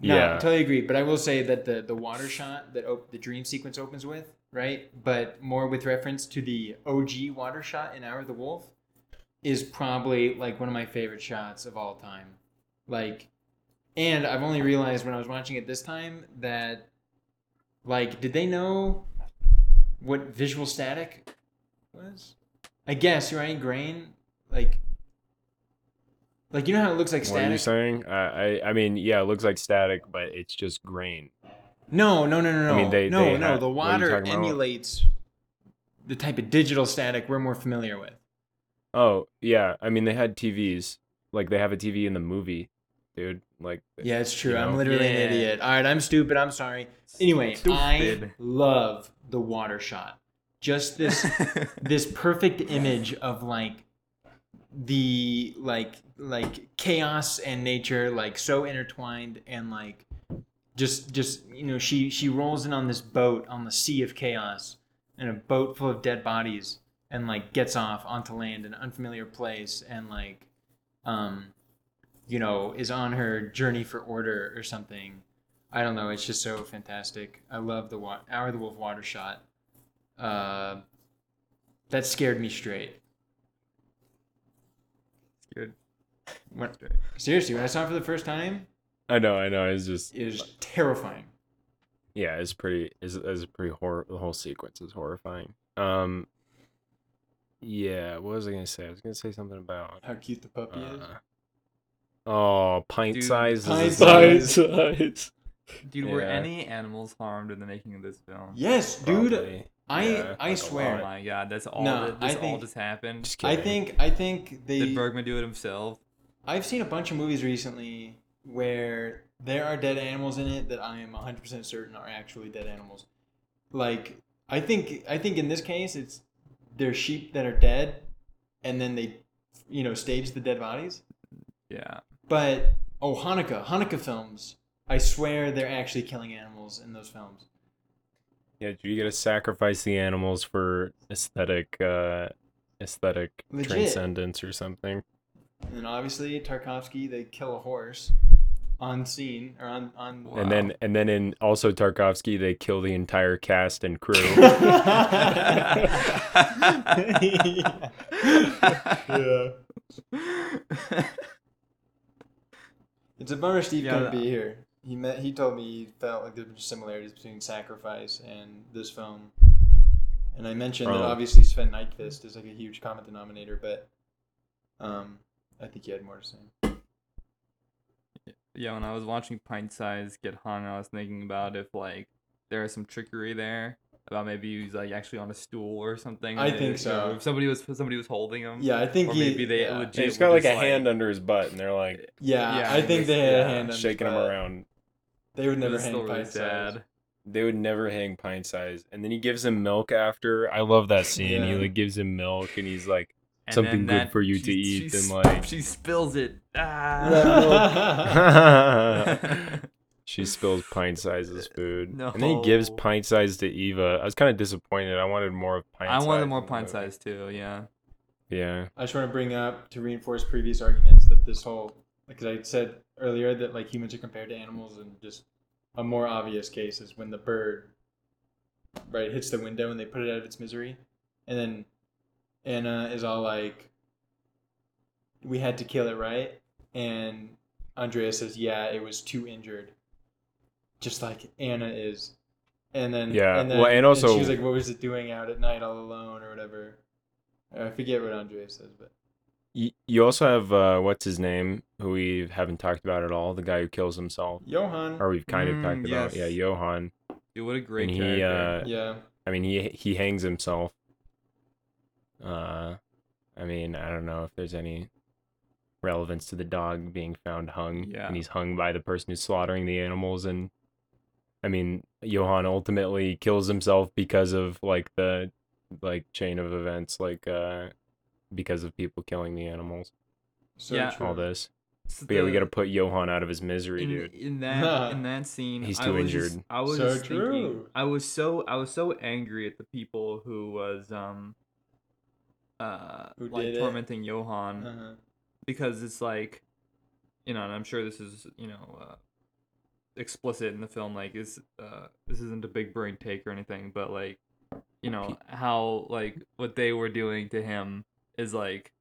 No, I yeah totally agree. But I will say that the the water shot that op- the dream sequence opens with, right? But more with reference to the OG water shot in Hour of the Wolf. Is probably like one of my favorite shots of all time. Like, and I've only realized when I was watching it this time that, like, did they know what visual static was? I guess you're right, grain, like, like you know how it looks like What are you saying? I, I I mean, yeah, it looks like static, but it's just grain. No, no, no, no, no. I mean, they- no, they no. had- the what are you water emulates the type of digital static we're more familiar with. Oh yeah, I mean they had TVs. Like they have a TV in the movie, dude. Like Yeah, it's true. You I'm literally Yeah. an idiot. All right, I'm stupid. I'm sorry. Anyway, I love the water shot. Just this this perfect image of like the like like chaos and nature like so intertwined and like just just you know she she rolls in on this boat on the sea of chaos in a boat full of dead bodies and like gets off onto land in an unfamiliar place and like um you know is on her journey for order or something i don't know it's just so fantastic i love the wa- hour of the wolf water shot uh that scared me straight Good. when, seriously when i saw it for the first time I know, I know. It's just it was terrifying yeah, it's pretty. It's, it's pretty horror. The whole sequence is horrifying. Um. Yeah, what was I gonna say? I was gonna say something about. how cute the puppy is Uh, oh, pint Dude, size. pint size. size. Dude, were any animals harmed in the making of this film? yes dude i Yeah, i like swear Oh my god, that's all. No, that, this I all think- just happened. Just i think i think they Did Bergman do it himself? I've seen a bunch of movies recently where there are dead animals in it that I am 100% certain are actually dead animals. Like I think I think in this case it's they're sheep that are dead and then they you know stage the dead bodies. Yeah. But oh Haneke, Haneke films, I swear they're actually killing animals in those films. Yeah, do you gotta sacrifice the animals for aesthetic, uh, aesthetic Legit. transcendence or something. And then obviously Tarkovsky they kill a horse on scene or on on Wow. And then, and then in also Tarkovsky, they kill the entire cast and crew. yeah. It's a bummer Steve Yeah, couldn't be here. He met. He told me he felt like there were similarities between Sacrifice and this film. And I mentioned that Oh. obviously Sven Nykvist is like a huge common denominator, but um, I think he had more to say. Yeah, when I was watching Pint Size get hung, I was thinking about if like there is some trickery there about maybe he's like actually on a stool or something. I think so. Uh, if somebody was somebody was holding him. Yeah, I think Or he. maybe they yeah. legit- And he's were got like a like- hand under his butt, and they're like Yeah, Yeah, I think they had a yeah, hand on his shaking him around. They would never hang still pint size. They would never hang pint size, and then he gives him milk after. I love that scene. He like gives him milk, and he's like, And Something then good for you to eat she and, sp- like- she spills it. Ah. she spills pint sizes food, No. and then he gives pint size to Eva. I was kind of disappointed. I wanted more of pint. I wanted size more pint movie. size too. Yeah. Yeah, I just want to bring up to reinforce previous arguments that this whole because I said earlier that like humans are compared to animals, and just a more obvious case is when the bird right hits the window and they put it out of its misery, and then Anna is all like, "We had to kill it, right?" And Andrea says, "Yeah, it was too injured," just like Anna is. And then Yeah, and then, well, and also- she was like, "What was it doing out at night all alone or whatever?" I forget what Andrea says, but. you, you also have uh, what's his name, who we haven't talked about at all. The guy who kills himself, Johan. or we've kind of Mm, talked about. Yeah, yes. Johan. Dude, what a great And he, character. uh, yeah. I mean, he he hangs himself. Uh, I mean, I don't know if there's any relevance to the dog being found hung, Yeah. and he's hung by the person who's slaughtering the animals. And I mean, Johan ultimately kills himself because of like the like chain of events, like uh, because of people killing the animals. So Yeah. true. All this, So but yeah, we got to put Johan out of his misery, in, dude. in that in that scene He's I too was just- injured. I was So just thinking true. I was so I was so angry at the people who was um uh Who like did it? tormenting Johan Uh-huh. because it's like you know and I'm sure this is you know uh, explicit in the film like is uh this isn't a big brain take or anything but like you know how like what they were doing to him is like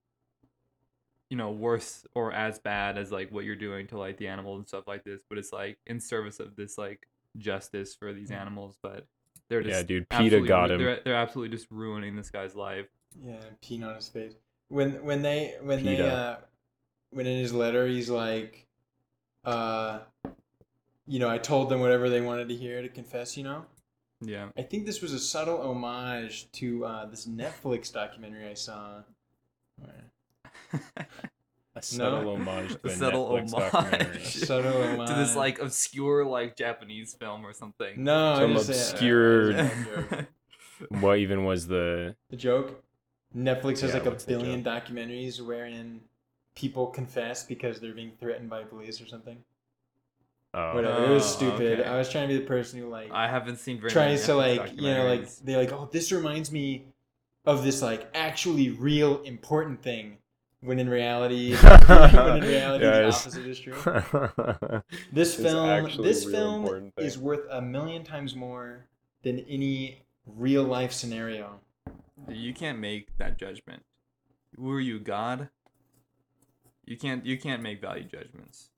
you know worse or as bad as like what you're doing to like the animals and stuff like this, but it's like in service of this like justice for these animals. But they're just Yeah, dude, PETA got ru- him. They're they're absolutely just ruining this guy's life. Yeah, peeing on his face. When when they when they uh when in his letter he's like uh you know, I told them whatever they wanted to hear to confess, you know? Yeah. I think this was a subtle homage to uh, this Netflix documentary I saw. A subtle homage to A a subtle Netflix documentary. homage. Subtle homage. to this like obscure like Japanese film or something. No, I Some just say- obscure- uh, it's a joke. what even was the? The joke? Netflix has Yeah, like a billion documentaries wherein people confess because they're being threatened by police or something. Oh, Whatever. it was Oh, stupid. okay. I was trying to be the person who like I haven't seen very tries to like you know like they're like oh this reminds me of this like actually real important thing when in reality when in reality the Yes. opposite is true. This film this film is worth a million times more than any real life scenario. You can't make that judgment. Were you, God? You can't. You can't make value judgments.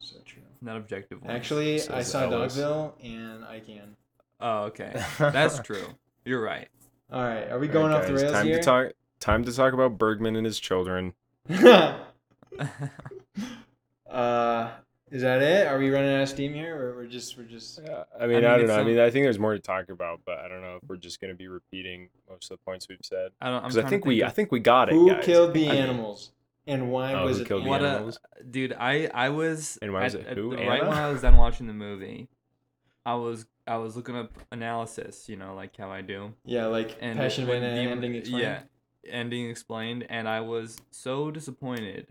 So true. Not objective ones. Actually, I saw Ellis. Dogville and I can. Oh, okay. That's true. You're right. All right, are we going Alright, off the rails time here? to talk. Time to talk about Bergman and his children. uh, is that it? Are we running out of steam here, or we're just we're just? Yeah, I mean, mean, I, don't it's know. I mean, I think there's more to talk about, but I don't know if we're just gonna be repeating most of the points we've said. I don't. I'm Because I trying think we, I think we got it. Who guys. killed the I mean- animals, and why Oh, was it? killed What a dude! I I was And why was at- it who? the- right when I was done watching the movie. I was I was looking up analysis, you know, like how I do. Yeah, like and Passion of when Anna the- ending explained. Yeah, ending explained, and I was so disappointed.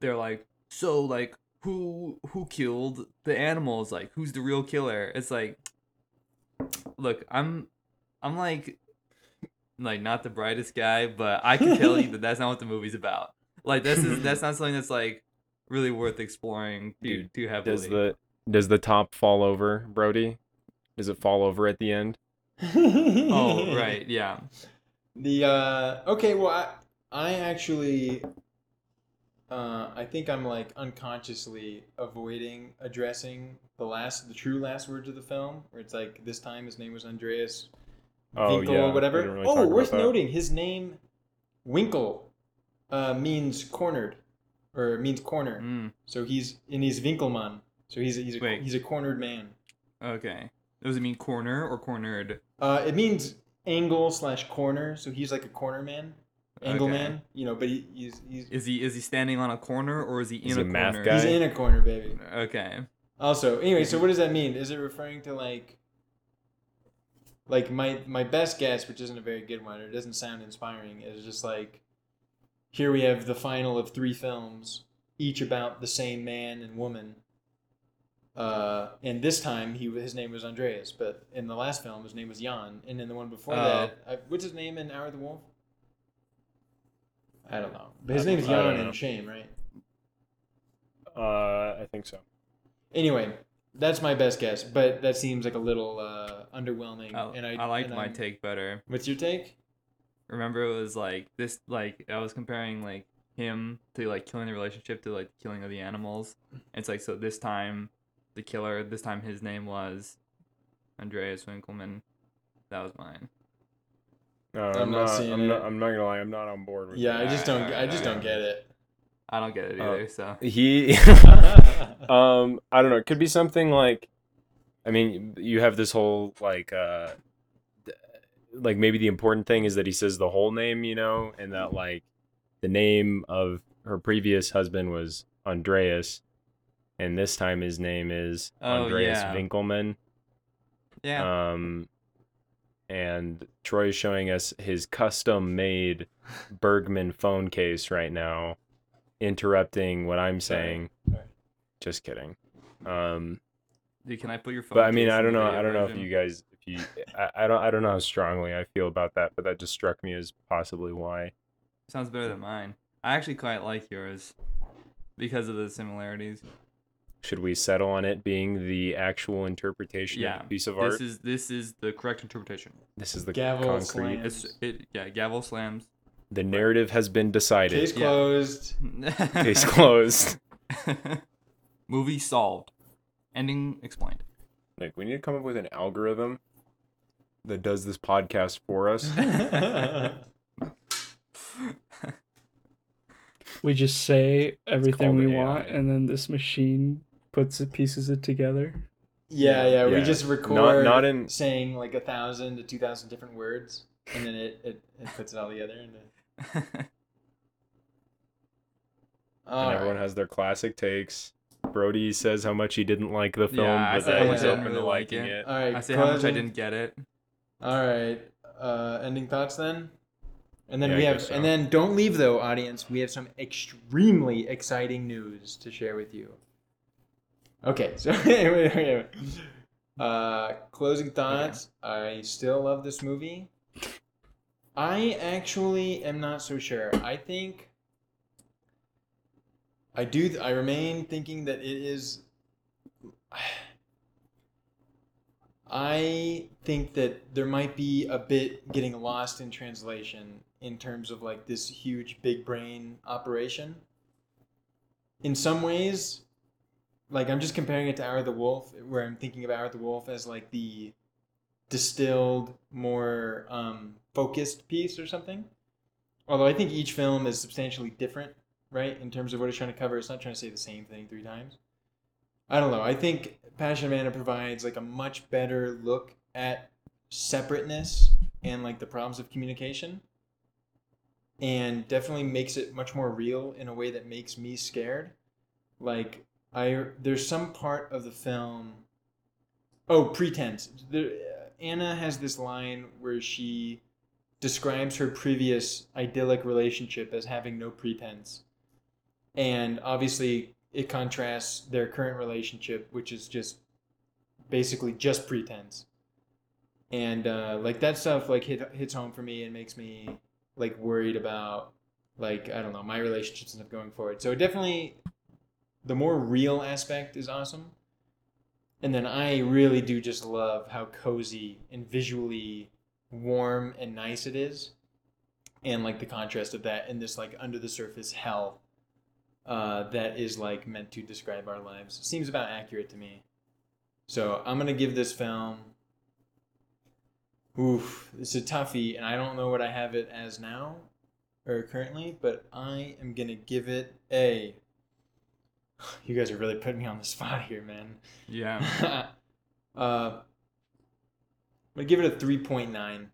They're like, so like who who killed the animals? Like who's the real killer? It's like, look, I'm I'm like like not the brightest guy, but I can tell you that that's not what the movie's about. Like this is that's not something that's like really worth exploring too Dude, too heavily. Does the does the top fall over, Brody? Does it fall over at the end? oh right, yeah. The uh okay, well I I actually uh I think I'm like unconsciously avoiding addressing the last the true last words of the film where it's like this time his name was Andreas Oh, Winkle yeah, or whatever. really oh, worth noting his name Winkle uh means cornered or means corner. Mm, So he's and he's Winkelmann. So he's a, he's a, Wait. he's a cornered man. okay. Does it mean corner or cornered? Uh, it means angle slash corner. So he's like a corner man, angle Okay. You know, but he, he's he's Is he is he standing on a corner or is he in he a a corner? guy? he's in a corner, baby. Okay. Also, anyway, so what does that mean? Is it referring to like, like my my best guess, which isn't a very good one, or doesn't sound inspiring, is just like, here we have the final of three films, each about the same man and woman. Uh, and this time he his name was Andreas, but in the last film his name was Jan, and in the one before Oh. that, I, what's his name in Hour of the Wolf? I don't know, but his I name is don't- I don't Jan know. in Shame, right? Uh, I think so. Anyway, that's my best guess, but that seems like a little uh, underwhelming. I, and I, I liked my I'm- take better. What's your take? Remember, it was like this. Like I was comparing like him to like killing the relationship to like killing of the animals. And it's like so this time, the killer. This time his name was Andreas Winkelmann. That was mine. No, I'm I'm, not not. seeing I'm not. it. I'm not gonna lie. I'm not on board with. Yeah, I just don't. Alright, I just alright. don't get it. I don't get it Oh. either. so He. um, I don't know. It could be something like, I mean, you have this whole like, uh, like maybe the important thing is that he says the whole name, you know, and that like, the name of her previous husband was Andreas, and this time his name is Oh, Andreas yeah. Winkelmann. yeah. Um, and Troy is showing us his custom made Bergman phone case right now, interrupting what I'm saying. Sorry. Just kidding. Um, Dude, can I put your phone? but I mean, I don't know. I don't know if you guys, if you, I, I don't, I don't know how strongly I feel about that, but that just struck me as possibly why. Sounds better than mine. I actually quite like yours because of the similarities. Should we settle on it being the actual interpretation Yeah, of the piece of This art? is this is the correct interpretation. this is the Gavel concrete. slam. It's it yeah, gavel slams. the narrative has been decided. Case Yeah. closed. Case closed. Movie solved. Ending explained. Like we need to come up with an algorithm that does this podcast for us. We just say everything we AI. want, and then this machine puts it, pieces it together. Yeah, yeah. We Yeah. just record not in- saying like a thousand to two thousand different words, and then it, it, it puts it all together. Into... All and everyone has their classic takes. Brody says how much he didn't like the film, Yeah, I but said how then much he's I open didn't to really like liking it. it. All right. I say how much I didn't get it. All right. Uh, ending thoughts then. And then Yeah, we I have, so. and then don't leave though, audience. We have some extremely exciting news to share with you. Okay, so anyway, anyway. uh, closing thoughts. I still love this movie. I actually am not so sure. I think I do. I remain thinking that it is. I think that there might be a bit getting lost in translation in terms of like this huge big brain operation. In some ways, like I'm just comparing it to Hour of the Wolf, where I'm thinking of Hour of the Wolf as like the distilled, more um, focused piece or something. Although I think each film is substantially different, right, in terms of what it's trying to cover. It's not trying to say the same thing three times. I don't know. I think Passion of Anna provides like a much better look at separateness and like the problems of communication and definitely makes it much more real in a way that makes me scared. Like I there's some part of the film Oh, pretense. There, Anna has this line where she describes her previous idyllic relationship as having no pretense. And obviously, it contrasts their current relationship, which is just basically just pretense. And uh, like that stuff, like hit, hits home for me and makes me like worried about like I don't know my relationships and stuff going forward. So definitely, the more real aspect is awesome. And then I really do just love how cozy and visually warm and nice it is. And like the contrast of that and this like under the surface hell uh, that is like meant to describe our lives. Seems about accurate to me. So I'm gonna give this film. Oof, it's a toughie, and I don't know what I have it as now or currently, but I am gonna give it a. You guys are really putting me on the spot here, man. Yeah. uh, I'm gonna give it a three point nine.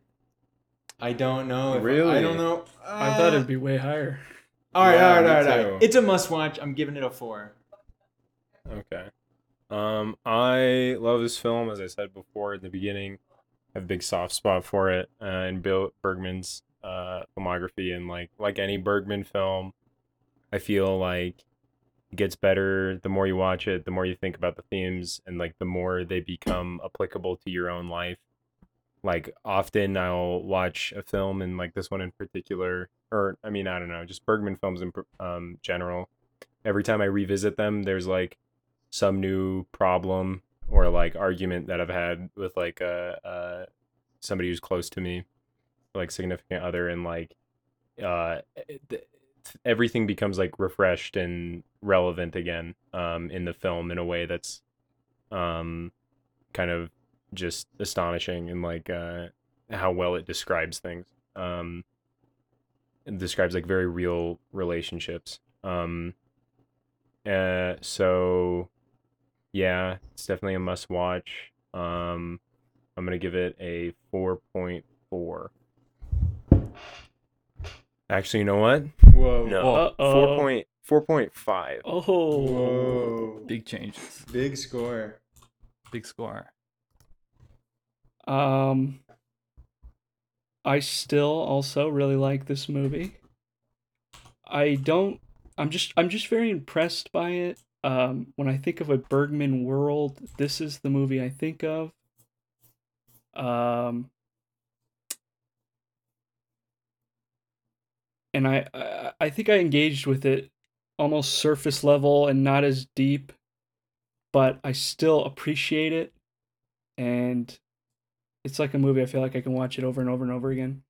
I don't know. If I Really? don't know. I thought Uh, it'd be way higher. All right, Yeah, all right, me all right, all too. right. It's a must watch. I'm giving it a four. Okay. Um, I love this film, as I said before in the beginning. I have a big soft spot for it, uh, and Bill Bergman's uh, filmography, and like like any Bergman film, I feel like it gets better the more you watch it, the more you think about the themes, and like the more they become applicable to your own life. Like often, I'll watch a film, and like this one in particular, or I mean, I don't know, just Bergman films in um general. Every time I revisit them, there's like some new problem or like argument that I've had with like uh, uh somebody who's close to me, like significant other, and like uh th- everything becomes like refreshed and relevant again um in the film in a way that's um kind of just astonishing and like uh how well it describes things um it describes like very real relationships um uh so yeah, it's definitely a must watch. Um, I'm gonna give it a 4.4. Actually, you know what? Whoa. No, Uh-oh. four point four point five. Oh, Whoa. Big changes. Big score. Big score. Um, I still also really like this movie. I don't. I'm just. I'm just very impressed by it. Um, when I think of a Bergman world, this is the movie I think of. Um, and I, I, I think I engaged with it almost surface level and not as deep, but I still appreciate it, and it's like a movie. I feel like I can watch it over and over and over again.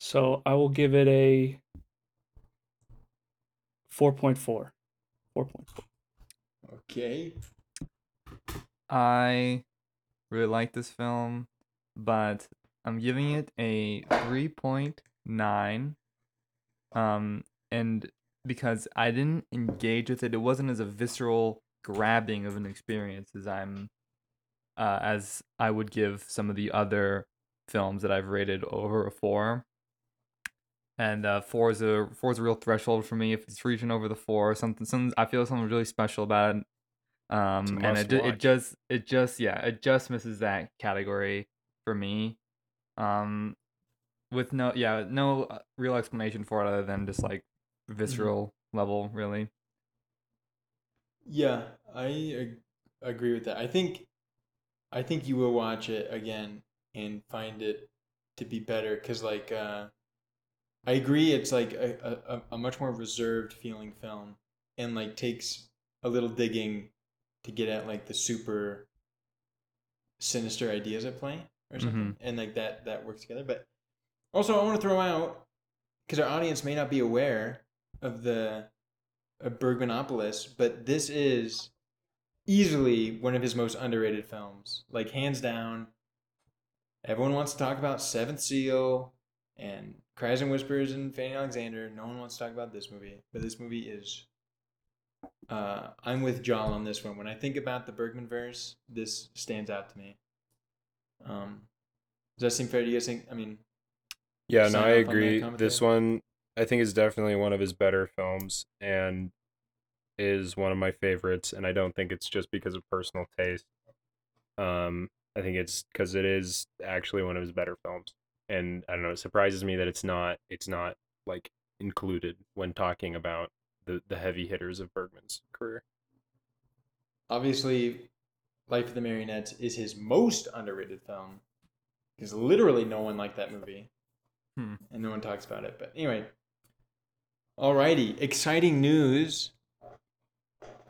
So I will give it a 4.4. 4.4. Okay. I really like this film, but I'm giving it a 3.9. Um, and because I didn't engage with it, it wasn't as a visceral grabbing of an experience as I'm, uh, as I would give some of the other films that I've rated over a four. And uh, four is a four is a real threshold for me. If it's reaching over the four, something, something I feel something really special about it. Um, and it, it just it just yeah it just misses that category for me. Um, with no yeah no uh, real explanation for it other than just like visceral level really. Yeah, I ag- agree with that. I think, I think you will watch it again and find it to be better because, like, uh, I agree. It's like a, a, a much more reserved feeling film, and like takes a little digging to get at like the super sinister ideas at play or something, and like that that works together. But also, I want to throw out because our audience may not be aware of the of Bergmanopolis, but this is easily one of his most underrated films. Like hands down. Everyone wants to talk about Seventh Seal and Cries and Whispers and Fanny Alexander. No one wants to talk about this movie, but this movie is. Uh, I'm with Joel on this one. When I think about the Bergman verse, this stands out to me. Um, does that seem fair to you? guys think? I mean, Yeah, no, I agree. This one, I think, is definitely one of his better films and is one of my favorites. And I don't think it's just because of personal taste. Um, I think it's because it is actually one of his better films. And I don't know, it surprises me that it's not. It's not like included when talking about the the heavy hitters of Bergman's career. obviously life of the marionettes is his most underrated film because literally no one liked that movie Hmm. and no one talks about it but anyway alrighty exciting news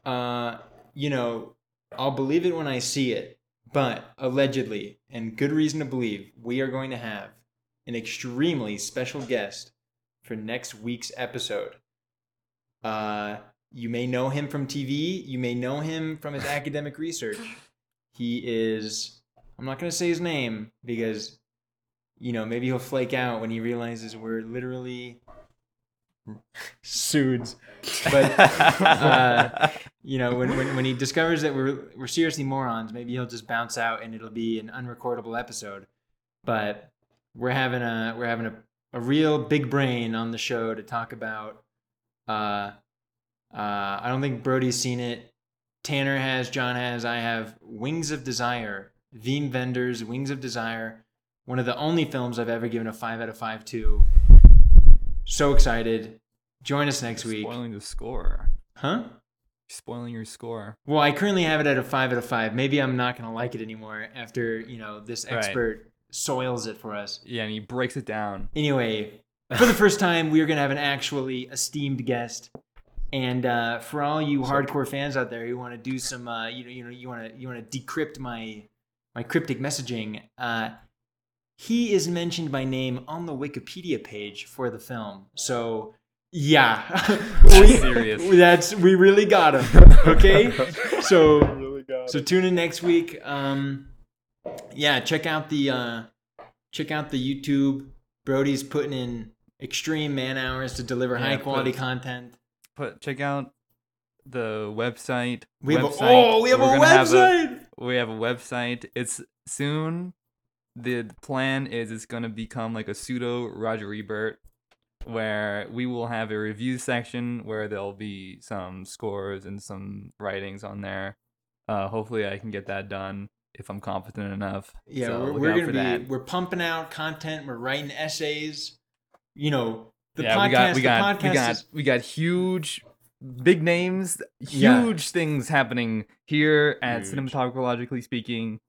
uh you know i'll believe it when i see it but allegedly and good reason to believe we are going to have an extremely special guest for next week's episode uh you may know him from TV. You may know him from his academic research. He is, I'm not going to say his name because, you know, maybe he'll flake out when he realizes we're literally sued. But, uh, you know, when, when, when he discovers that we're, we're seriously morons, maybe he'll just bounce out and it'll be an unrecordable episode. But we're having a, we're having a, a real big brain on the show to talk about, uh, uh, I don't think Brody's seen it. Tanner has, John has, I have. Wings of Desire, Wim Wenders, Wings of Desire. One of the only films I've ever given a 5 out of 5 to. So excited. Join us next week. Spoiling the score. Huh? Spoiling your score. Well, I currently have it at a 5 out of 5. Maybe I'm not going to like it anymore after, you know, this Right. expert soils it for us. Yeah, and he breaks it down. Anyway, for the first time, we are going to have an actually esteemed guest. And uh, for all you hardcore fans out there who want to do some, uh, you know, you know, you want to you want to decrypt my my cryptic messaging, uh, he is mentioned by name on the Wikipedia page for the film. So yeah, we, Serious. That's we really got him. Okay, so really got so tune in next week. Um, yeah, check out the uh, check out the YouTube. Brody's putting in extreme man hours to deliver Yeah, high quality put- content. Put check out the website. We have a, oh, we have a We're gonna have website. we have a website. It's soon. The plan is it's going to become like a pseudo Roger Ebert, where we will have a review section where there'll be some scores and some writings on there. Uh, hopefully, I can get that done if I'm confident enough. yeah, So we're, we're gonna be that. we're pumping out content. We're writing essays. You know, the yeah, podcast. we got we the got we got is, we got huge big names, Yeah. huge things happening here at Huge. speaking.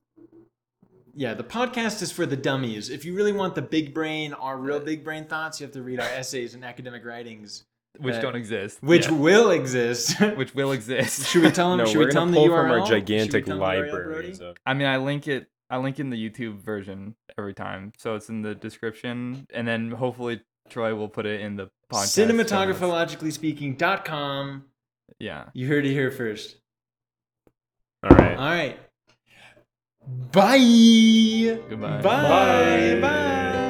Yeah, the podcast is for the dummies. If you really want the big brain, our real big brain thoughts, you have to read our essays and academic writings, Which don't exist. which yet, will exist. which will exist. should we tell them? No, should we're tell them the URL? from our we gigantic tell them the URL, library. So- I mean, I link it I link in the YouTube version every time, so it's in the description, and then hopefully Troy will put it in the podcast. Cinematographologicallyspeaking.com. Yeah. You heard it here first. All right. All right. Bye. Goodbye. Bye. Bye. Bye.